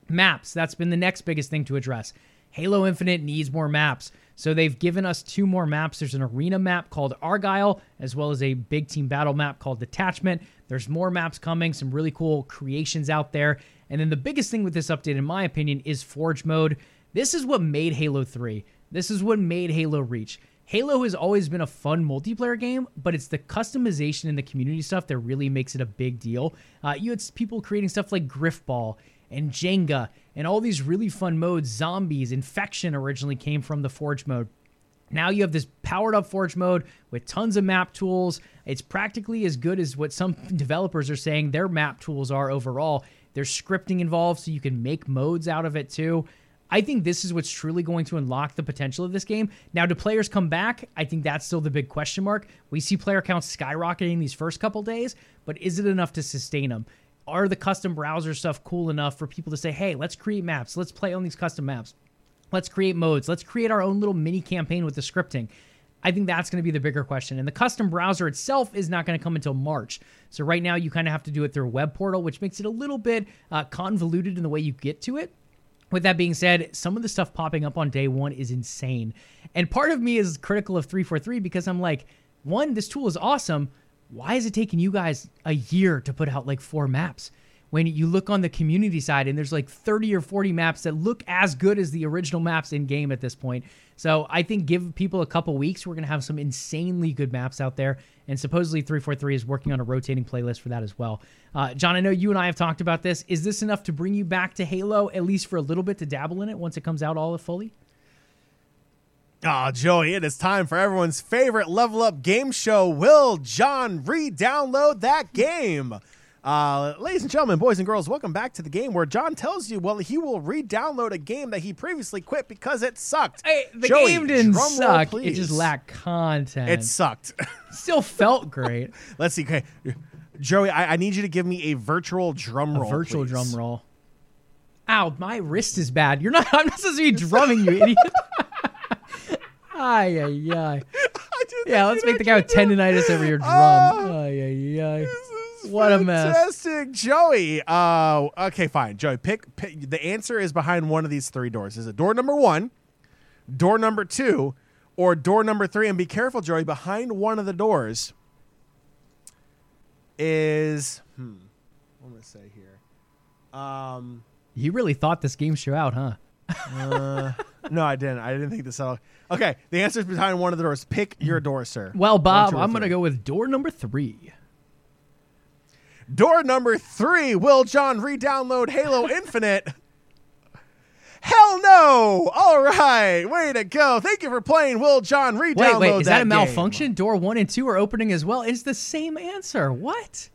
Maps, that's been the next biggest thing to address. Halo Infinite needs more maps. So they've given us two more maps. There's an arena map called Argyle, as well as a big team battle map called Detachment. There's more maps coming, some really cool creations out there. And then the biggest thing with this update, in my opinion, is Forge mode. This is what made Halo 3. This is what made Halo Reach. Halo has always been a fun multiplayer game, but it's the customization and the community stuff that really makes it a big deal. Uh, you had people creating stuff like Grifball and Jenga and all these really fun modes. Zombies, Infection originally came from the Forge mode. Now you have this powered up Forge mode with tons of map tools. It's practically as good as what some <laughs> developers are saying their map tools are overall. There's scripting involved, so you can make modes out of it too. I think this is what's truly going to unlock the potential of this game. Now, do players come back? I think that's still the big question mark. We see player counts skyrocketing these first couple days, but is it enough to sustain them? Are the custom browser stuff cool enough for people to say, hey, let's create maps, let's play on these custom maps, let's create modes, let's create our own little mini campaign with the scripting? I think that's going to be the bigger question. And the custom browser itself is not going to come until March. So right now, you kind of have to do it through a web portal, which makes it a little bit uh, convoluted in the way you get to it. With that being said, some of the stuff popping up on day one is insane. And part of me is critical of 343 because I'm like, one, this tool is awesome. Why is it taking you guys a year to put out like four maps? When you look on the community side and there's like 30 or 40 maps that look as good as the original maps in game at this point. So I think give people a couple weeks, we're going to have some insanely good maps out there. And supposedly 343 is working on a rotating playlist for that as well. Uh, John, I know you and I have talked about this. Is this enough to bring you back to Halo, at least for a little bit to dabble in it once it comes out all fully? Ah, Joey, it is time for everyone's favorite level up game show. Will John re download that game? Uh, ladies and gentlemen, boys and girls, welcome back to the game where John tells you, well, he will re download a game that he previously quit because it sucked. Hey, the Joey, game didn't drum roll, suck. It just lacked content. It sucked. <laughs> still felt great. <laughs> Let's see. Okay. Joey, I, I need you to give me a virtual drum A roll. virtual please. drum roll. Ow, my wrist is bad. You're not. <laughs> I'm not supposed to be drumming, you idiot. Ay, ay, ay. Yeah, let's make the guy with tendonitis over your drum. Ah. Ay, ay, ay. This is What a mess. Fantastic, Joey. Uh, okay, fine, Joey. Pick, pick. The answer is behind one of these three doors. Is it door number one, door number two, or door number three? And be careful, Joey. Behind one of the doors is hmm. What am I gonna say here? Um, You really thought this game show out, huh? uh, no, I didn't. I didn't think this out. Okay, the answer is behind one of the doors. Pick your door, sir. Well, Bob, two, I'm going to go with door number three. Door number three, will John re-download Halo Infinite? Hell no! All right, way to go. Thank you for playing Will John re-download Wait, wait, is that, a game. malfunction? Door one and two are opening as well. It's the same answer. What?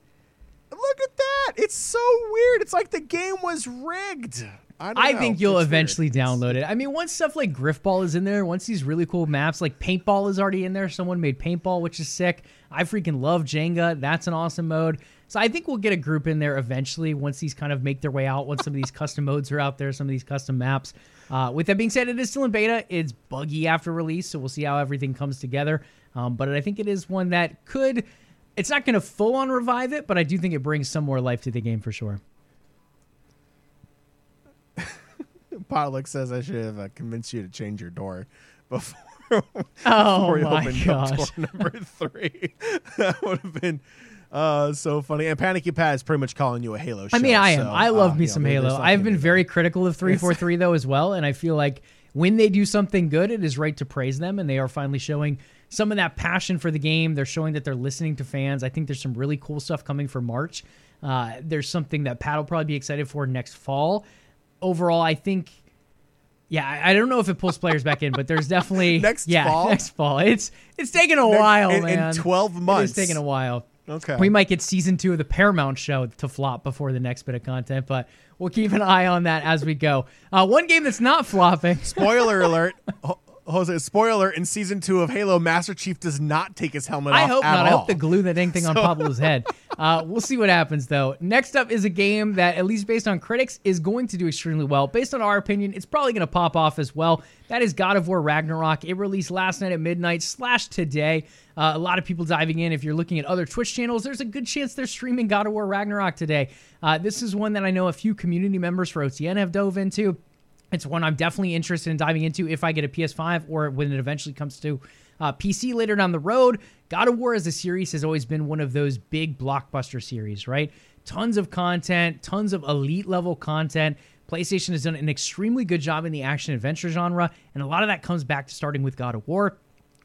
Look at that. It's so weird. It's like the game was rigged. I, don't I think you'll It's eventually weird. download it. I mean, once stuff like Grifball is in there, once these really cool maps like Paintball is already in there. Someone made Paintball, which is sick. I freaking love Jenga. That's an awesome mode. So I think we'll get a group in there eventually once these kind of make their way out. Once some of these custom modes are out there, some of these custom maps. Uh, with that being said, it is still in beta. It's buggy after release, so we'll see how everything comes together. Um, but I think it is one that could. It's not going to full on revive it, but I do think it brings some more life to the game for sure. <laughs> Potluck says I should have uh, convinced you to change your door before, <laughs> Oh before you my opened up door number three. <laughs> that would have been uh, so funny. And Panicky Pat is pretty much calling you a Halo. I mean, show, I am. so, I love uh, me you know, some Halo. I've been very critical of 343 <laughs> though as well, and I feel like when they do something good, it is right to praise them, and they are finally showing some of that passion for the game. They're showing that they're listening to fans. I think there's some really cool stuff coming for March. Uh, there's something that Pat will probably be excited for next fall. Overall, I think. Yeah, I I don't know if it pulls players back in, but there's definitely <laughs> Next yeah, fall? <laughs> next fall. It's it's taking a Next- while, in- in 12 months. It's taking a while. Okay. We might get season two of the Paramount show to flop before the next bit of content, but we'll keep an eye on that as we go. Uh, one game that's not flopping. Spoiler alert. <laughs> Jose, spoiler in season two of Halo, Master Chief does not take his helmet I off. I hope not. I hope they glue that dang thing on Pablo's head. <laughs> Uh, we'll see what happens, though. Next up is a game that, at least based on critics, is going to do extremely well. Based on our opinion, it's probably going to pop off as well. That is God of War Ragnarok. It released last night at midnight slash today. Uh, a lot of people diving in. If you're looking at other Twitch channels, there's a good chance they're streaming God of War Ragnarok today. Uh, this is one that I know a few community members for OTN have dove into. It's one I'm definitely interested in diving into if I get a PS5 or when it eventually comes to uh, PC later down the road. God of War as a series has always been one of those big blockbuster series, right? Tons of content, tons of elite level content. PlayStation has done an extremely good job in the action adventure genre, and a lot of that comes back to starting with God of War.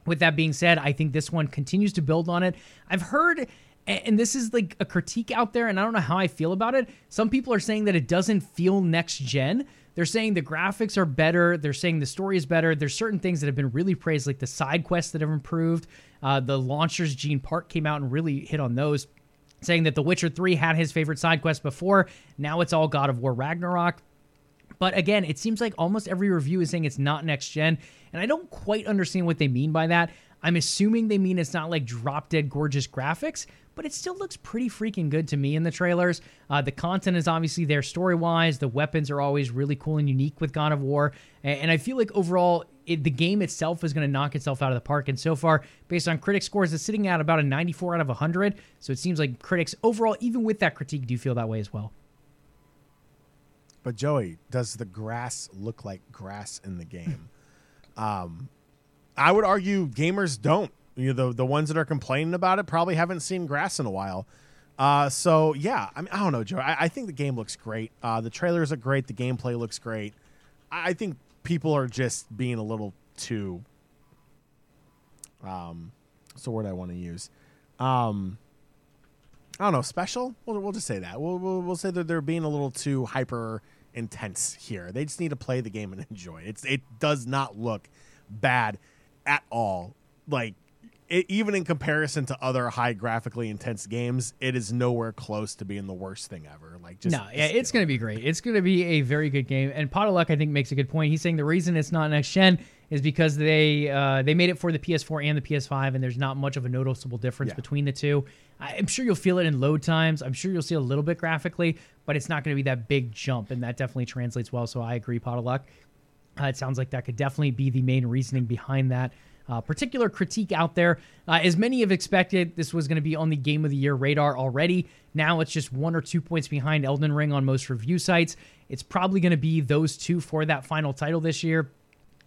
With that being said, I think this one continues to build on it. I've heard, and this is like a critique out there, and I don't know how I feel about it. Some people are saying that it doesn't feel next gen. They're saying the graphics are better. They're saying the story is better. There's certain things that have been really praised, like the side quests that have improved. Uh, the launchers, Gene Park came out and really hit on those, saying that The Witcher 3 had his favorite side quest before. Now it's all God of War Ragnarok. But again, it seems like almost every review is saying it's not next gen, and I don't quite understand what they mean by that. I'm assuming they mean it's not like drop dead gorgeous graphics, but it still looks pretty freaking good to me in the trailers. Uh, the content is obviously there story wise. The weapons are always really cool and unique with God of War, A- and I feel like overall it, the game itself is going to knock itself out of the park. And so far, based on critic scores, it's sitting at about a 94 out of 100. So it seems like critics overall, even with that critique, do feel that way as well. But Joey, does the grass look like grass in the game? <laughs> um, I would argue gamers don't. You know, the the ones that are complaining about it probably haven't seen grass in a while. Uh, so yeah, I mean, I don't know, Joe. I, I think the game looks great. Uh, the trailers are great. The gameplay looks great. I, I think people are just being a little too. Um, what's the word I want to use? Um, I don't know, special. We'll, we'll just say that. We'll, we'll we'll say that they're being a little too hyper intense here. They just need to play the game and <laughs> enjoy it. It's it does not look bad at all. Like it, even in comparison to other high graphically intense games, it is nowhere close to being the worst thing ever. Like just no, yeah, it's going to be great. It's going to be a very good game. And pot of Luck, I think, makes a good point. He's saying the reason it's not next gen is because they uh, they made it for the PS4 and the PS5, and there's not much of a noticeable difference Yeah. between the two. I'm sure you'll feel it in load times. I'm sure you'll see a little bit graphically, but it's not going to be that big jump, and that definitely translates well. So I agree, pot of Luck. Uh, it sounds like that could definitely be the main reasoning behind that. Uh, particular critique out there. Uh, as many have expected, this was going to be on the Game of the Year radar already. Now it's just one or two points behind Elden Ring on most review sites. It's probably going to be those two for that final title this year.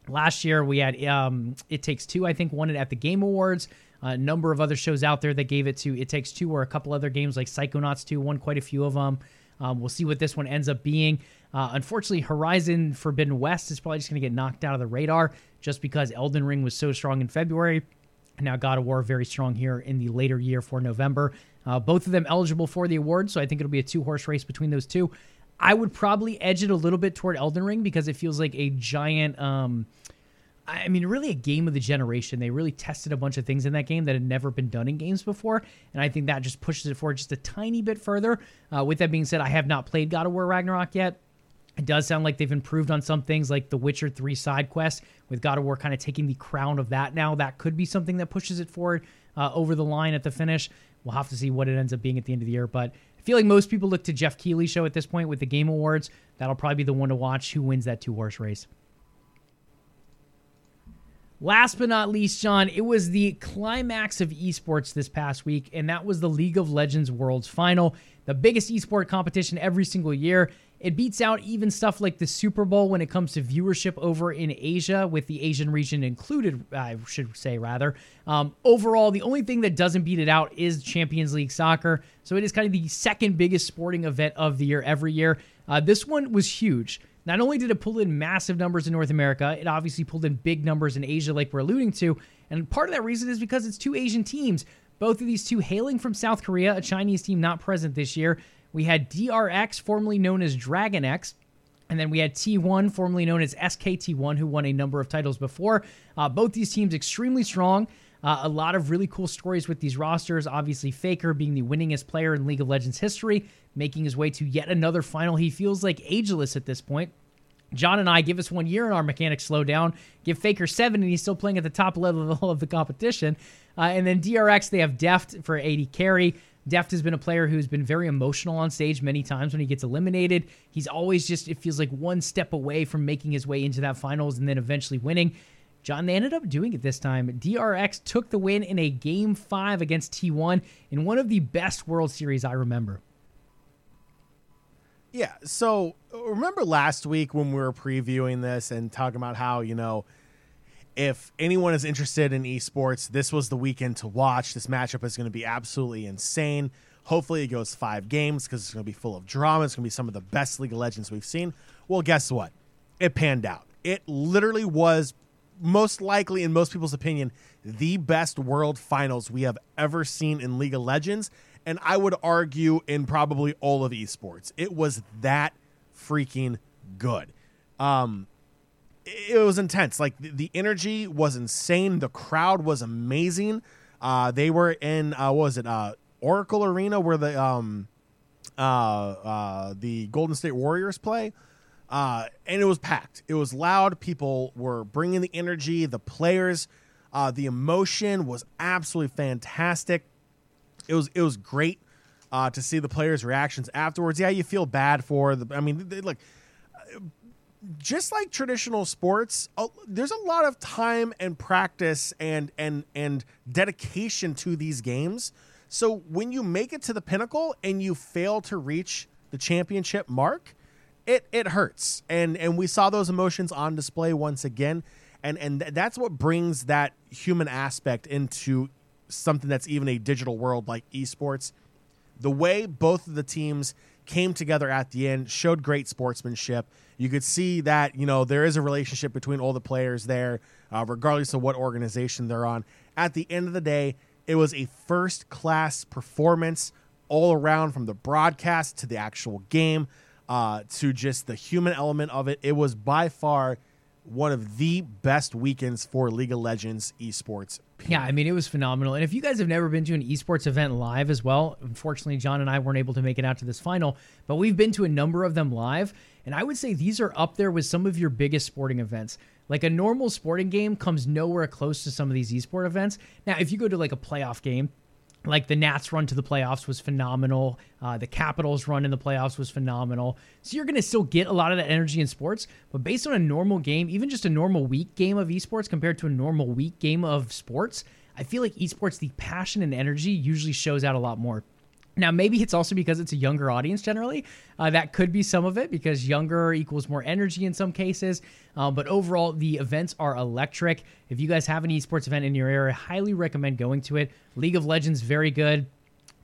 Last year we had um, It Takes Two, I think, won it at the Game Awards. A number of other shows out there that gave it to It Takes Two, or a couple other games like Psychonauts 2 won quite a few of them. Um, we'll see what this one ends up being. Uh, unfortunately, Horizon Forbidden West is probably just going to get knocked out of the radar just because Elden Ring was so strong in February. Now God of War very strong here in the later year for November. Uh, both of them eligible for the award, so I think it'll be a two horse race between those two. I would probably edge it a little bit toward Elden Ring because it feels like a giant. Um, I mean, really a game of the generation. They really tested a bunch of things in that game that had never been done in games before, and I think that just pushes it forward just a tiny bit further. Uh, with that being said, I have not played God of War Ragnarok yet. It does sound like they've improved on some things, like the Witcher 3 side quest, with God of War kind of taking the crown of that now. That could be something that pushes it forward uh, over the line at the finish. We'll have to see what it ends up being at the end of the year. But I feel like most people look to Jeff Keighley show at this point with the Game Awards. That'll probably be the one to watch who wins that two horse race. Last but not least, John, it was the climax of esports this past week, and that was the League of Legends Worlds Final, the biggest esport competition every single year. It beats out even stuff like the Super Bowl when it comes to viewership over in Asia, with the Asian region included, I should say, rather. Um, overall, the only thing that doesn't beat it out is Champions League soccer. So it is kind of the second biggest sporting event of the year every year. Uh, this one was huge. Not only did it pull in massive numbers in North America, it obviously pulled in big numbers in Asia, like we're alluding to. And part of that reason is because it's two Asian teams, both of these two hailing from South Korea, a Chinese team not present this year. We had DRX, formerly known as Dragon X, and then we had T1, formerly known as SKT1, who won a number of titles before. Uh, both these teams extremely strong. Uh, a lot of really cool stories with these rosters. Obviously, Faker being the winningest player in League of Legends history, making his way to yet another final. He feels like ageless at this point. John and I give us one year in our mechanics slow down. Give Faker seven, and he's still playing at the top level of the competition. Uh, and then DRX, they have Deft for AD carry. Deft has been a player who's been very emotional on stage many times when he gets eliminated. He's always just, it feels like one step away from making his way into that finals and then eventually winning. John, they ended up doing it this time. DRX took the win in a game five against T1 in one of the best World Series I remember. Yeah. So remember last week when we were previewing this and talking about how, you know, if anyone is interested in esports, this was the weekend to watch. This matchup is going to be absolutely insane. Hopefully, it goes five games because it's going to be full of drama. It's going to be some of the best League of Legends we've seen. Well, guess what? It panned out. It literally was, most likely, in most people's opinion, the best world finals we have ever seen in League of Legends. And I would argue in probably all of esports. It was that freaking good. Um, it was intense. Like the, energy was insane. The crowd was amazing. Uh, they were in uh, what was it? Uh, Oracle Arena where the um, uh, uh, the Golden State Warriors play. Uh, and it was packed. It was loud. People were bringing the energy. The players, the emotion was absolutely fantastic. It was it was great to see the players' reactions afterwards. Yeah, you feel bad for the. I mean, they, look, just like traditional sports, there's a lot of time and practice and and and dedication to these games. So when you make it to the pinnacle and you fail to reach the championship mark, it it hurts. And and we saw those emotions on display once again. And and th- that's what brings that human aspect into something that's even a digital world like esports. The way both of the teams came together at the end showed great sportsmanship. You could see that you know there is a relationship between all the players there, uh, regardless of what organization they're on. At the end of the day, it was a first class performance all around, from the broadcast to the actual game, uh, to just the human element of it. It was by far one of the best weekends for League of Legends esports. Yeah, I mean, it was phenomenal. And if you guys have never been to an esports event live as well, unfortunately, John and I weren't able to make it out to this final, but we've been to a number of them live. And I would say these are up there with some of your biggest sporting events. Like a normal sporting game comes nowhere close to some of these esports events. Now, if you go to like a playoff game, like the Nats run to the playoffs was phenomenal. Uh, the Capitals run in the playoffs was phenomenal. So you're going to still get a lot of that energy in sports, but based on a normal game, even just a normal week game of esports compared to a normal week game of sports, I feel like esports, the passion and energy usually shows out a lot more. Now, maybe it's also because it's a younger audience generally. Uh, that could be some of it because younger equals more energy in some cases. Uh, but overall, the events are electric. If you guys have an esports event in your area, I highly recommend going to it. League of Legends, very good.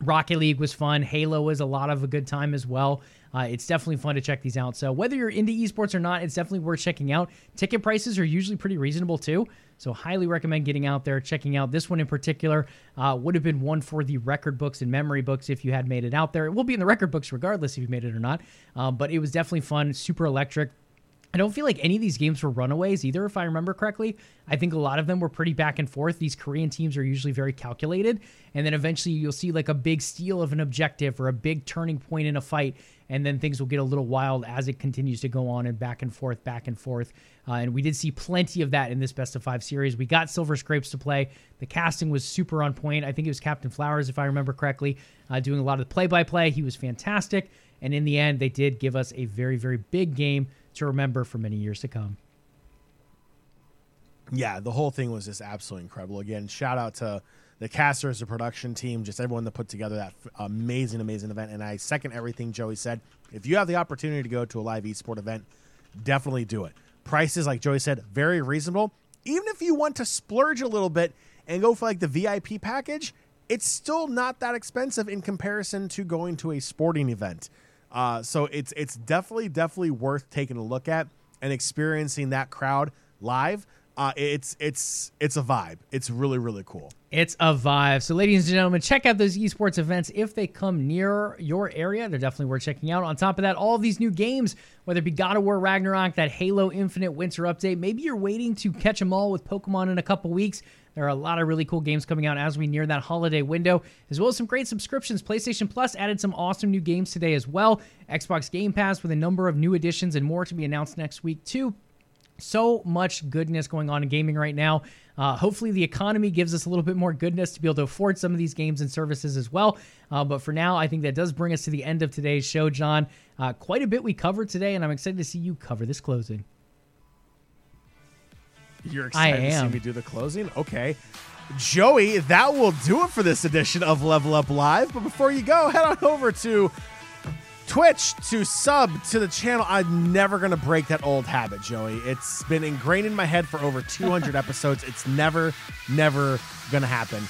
Rocket League was fun. Halo was a lot of a good time as well. Uh, it's definitely fun to check these out. So whether you're into esports or not, it's definitely worth checking out. Ticket prices are usually pretty reasonable too. So highly recommend getting out there, checking out this one in particular. Uh, would have been one for the record books and memory books if you had made it out there. It will be in the record books regardless if you made it or not. Uh, but it was definitely fun, super electric. I don't feel like any of these games were runaways either, if I remember correctly. I think a lot of them were pretty back and forth. These Korean teams are usually very calculated. And then eventually you'll see like a big steal of an objective or a big turning point in a fight. And then things will get a little wild as it continues to go on and back and forth, back and forth. Uh, and we did see plenty of that in this best of five series. We got Silver Scrapes to play. The casting was super on point. I think it was Captain Flowers, if I remember correctly, uh, doing a lot of the play by play. He was fantastic. And in the end, they did give us a very, very big game to remember for many years to come. Yeah, the whole thing was just absolutely incredible. Again, shout out to the casters, the production team, just everyone that put together that amazing, amazing event. And I second everything Joey said. If you have the opportunity to go to a live esport event, definitely do it. Prices, like Joey said, very reasonable. Even if you want to splurge a little bit and go for like the VIP package, it's still not that expensive in comparison to going to a sporting event. Uh, so it's it's definitely definitely worth taking a look at and experiencing that crowd live. Uh, it's it's it's a vibe. It's really really cool. It's a vibe. So, ladies and gentlemen, check out those esports events if they come near your area. They're definitely worth checking out. On top of that, all of these new games, whether it be God of War Ragnarok, that Halo Infinite Winter update, maybe you're waiting to catch them all with Pokemon in a couple weeks. There are a lot of really cool games coming out as we near that holiday window, as well as some great subscriptions. PlayStation Plus added some awesome new games today as well. Xbox Game Pass with a number of new additions and more to be announced next week, too. So much goodness going on in gaming right now. Uh, hopefully, the economy gives us a little bit more goodness to be able to afford some of these games and services as well. Uh, but for now, I think that does bring us to the end of today's show, John. Uh, quite a bit we covered today, and I'm excited to see you cover this closing. You're excited to see me do the closing? Okay. Joey, that will do it for this edition of Level Up Live. But before you go, head on over to Twitch to sub to the channel. I'm never going to break that old habit, Joey. It's been ingrained in my head for over 200 <laughs> episodes. It's never, never going to happen.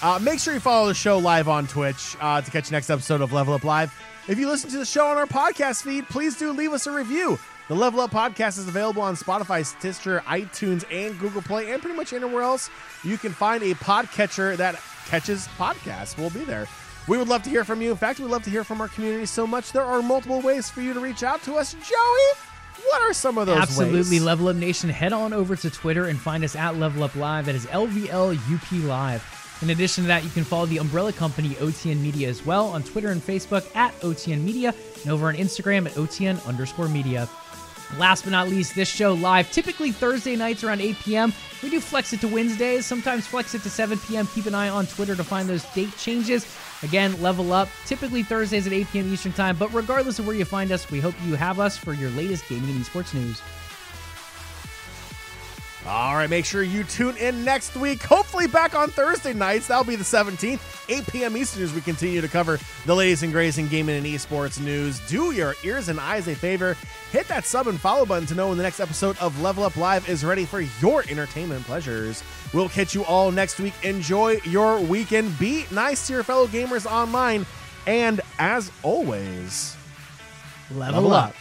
Uh, make sure you follow the show live on Twitch uh, to catch the next episode of Level Up Live. If you listen to the show on our podcast feed, please do leave us a review. The Level Up podcast is available on Spotify, Stitcher, iTunes, and Google Play, and pretty much anywhere else you can find a podcatcher that catches podcasts. We'll be there. We would love to hear from you. In fact, we'd love to hear from our community so much. There are multiple ways for you to reach out to us. Joey, what are some of those Absolutely. ways? Level Up Nation, head on over to Twitter and find us at Level Up Live. That is LVLUP Live. In addition to that, you can follow the umbrella company OTN Media as well on Twitter and Facebook at OTN Media and over on Instagram at OTN underscore media. Last but not least, this show live typically Thursday nights around 8 p.m. We do flex it to Wednesdays, sometimes flex it to 7 p.m. Keep an eye on Twitter to find those date changes. Again, level up, typically Thursdays at 8 p.m. Eastern Time. But regardless of where you find us, we hope you have us for your latest gaming and esports news. All right, make sure you tune in next week. Hopefully, back on Thursday nights. That'll be the 17th, 8 p.m. Eastern, as we continue to cover the latest and greatest in gaming and esports news. Do your ears and eyes a favor. Hit that sub and follow button to know when the next episode of Level Up Live is ready for your entertainment pleasures. We'll catch you all next week. Enjoy your weekend. Be nice to your fellow gamers online. And as always, level, level up. up.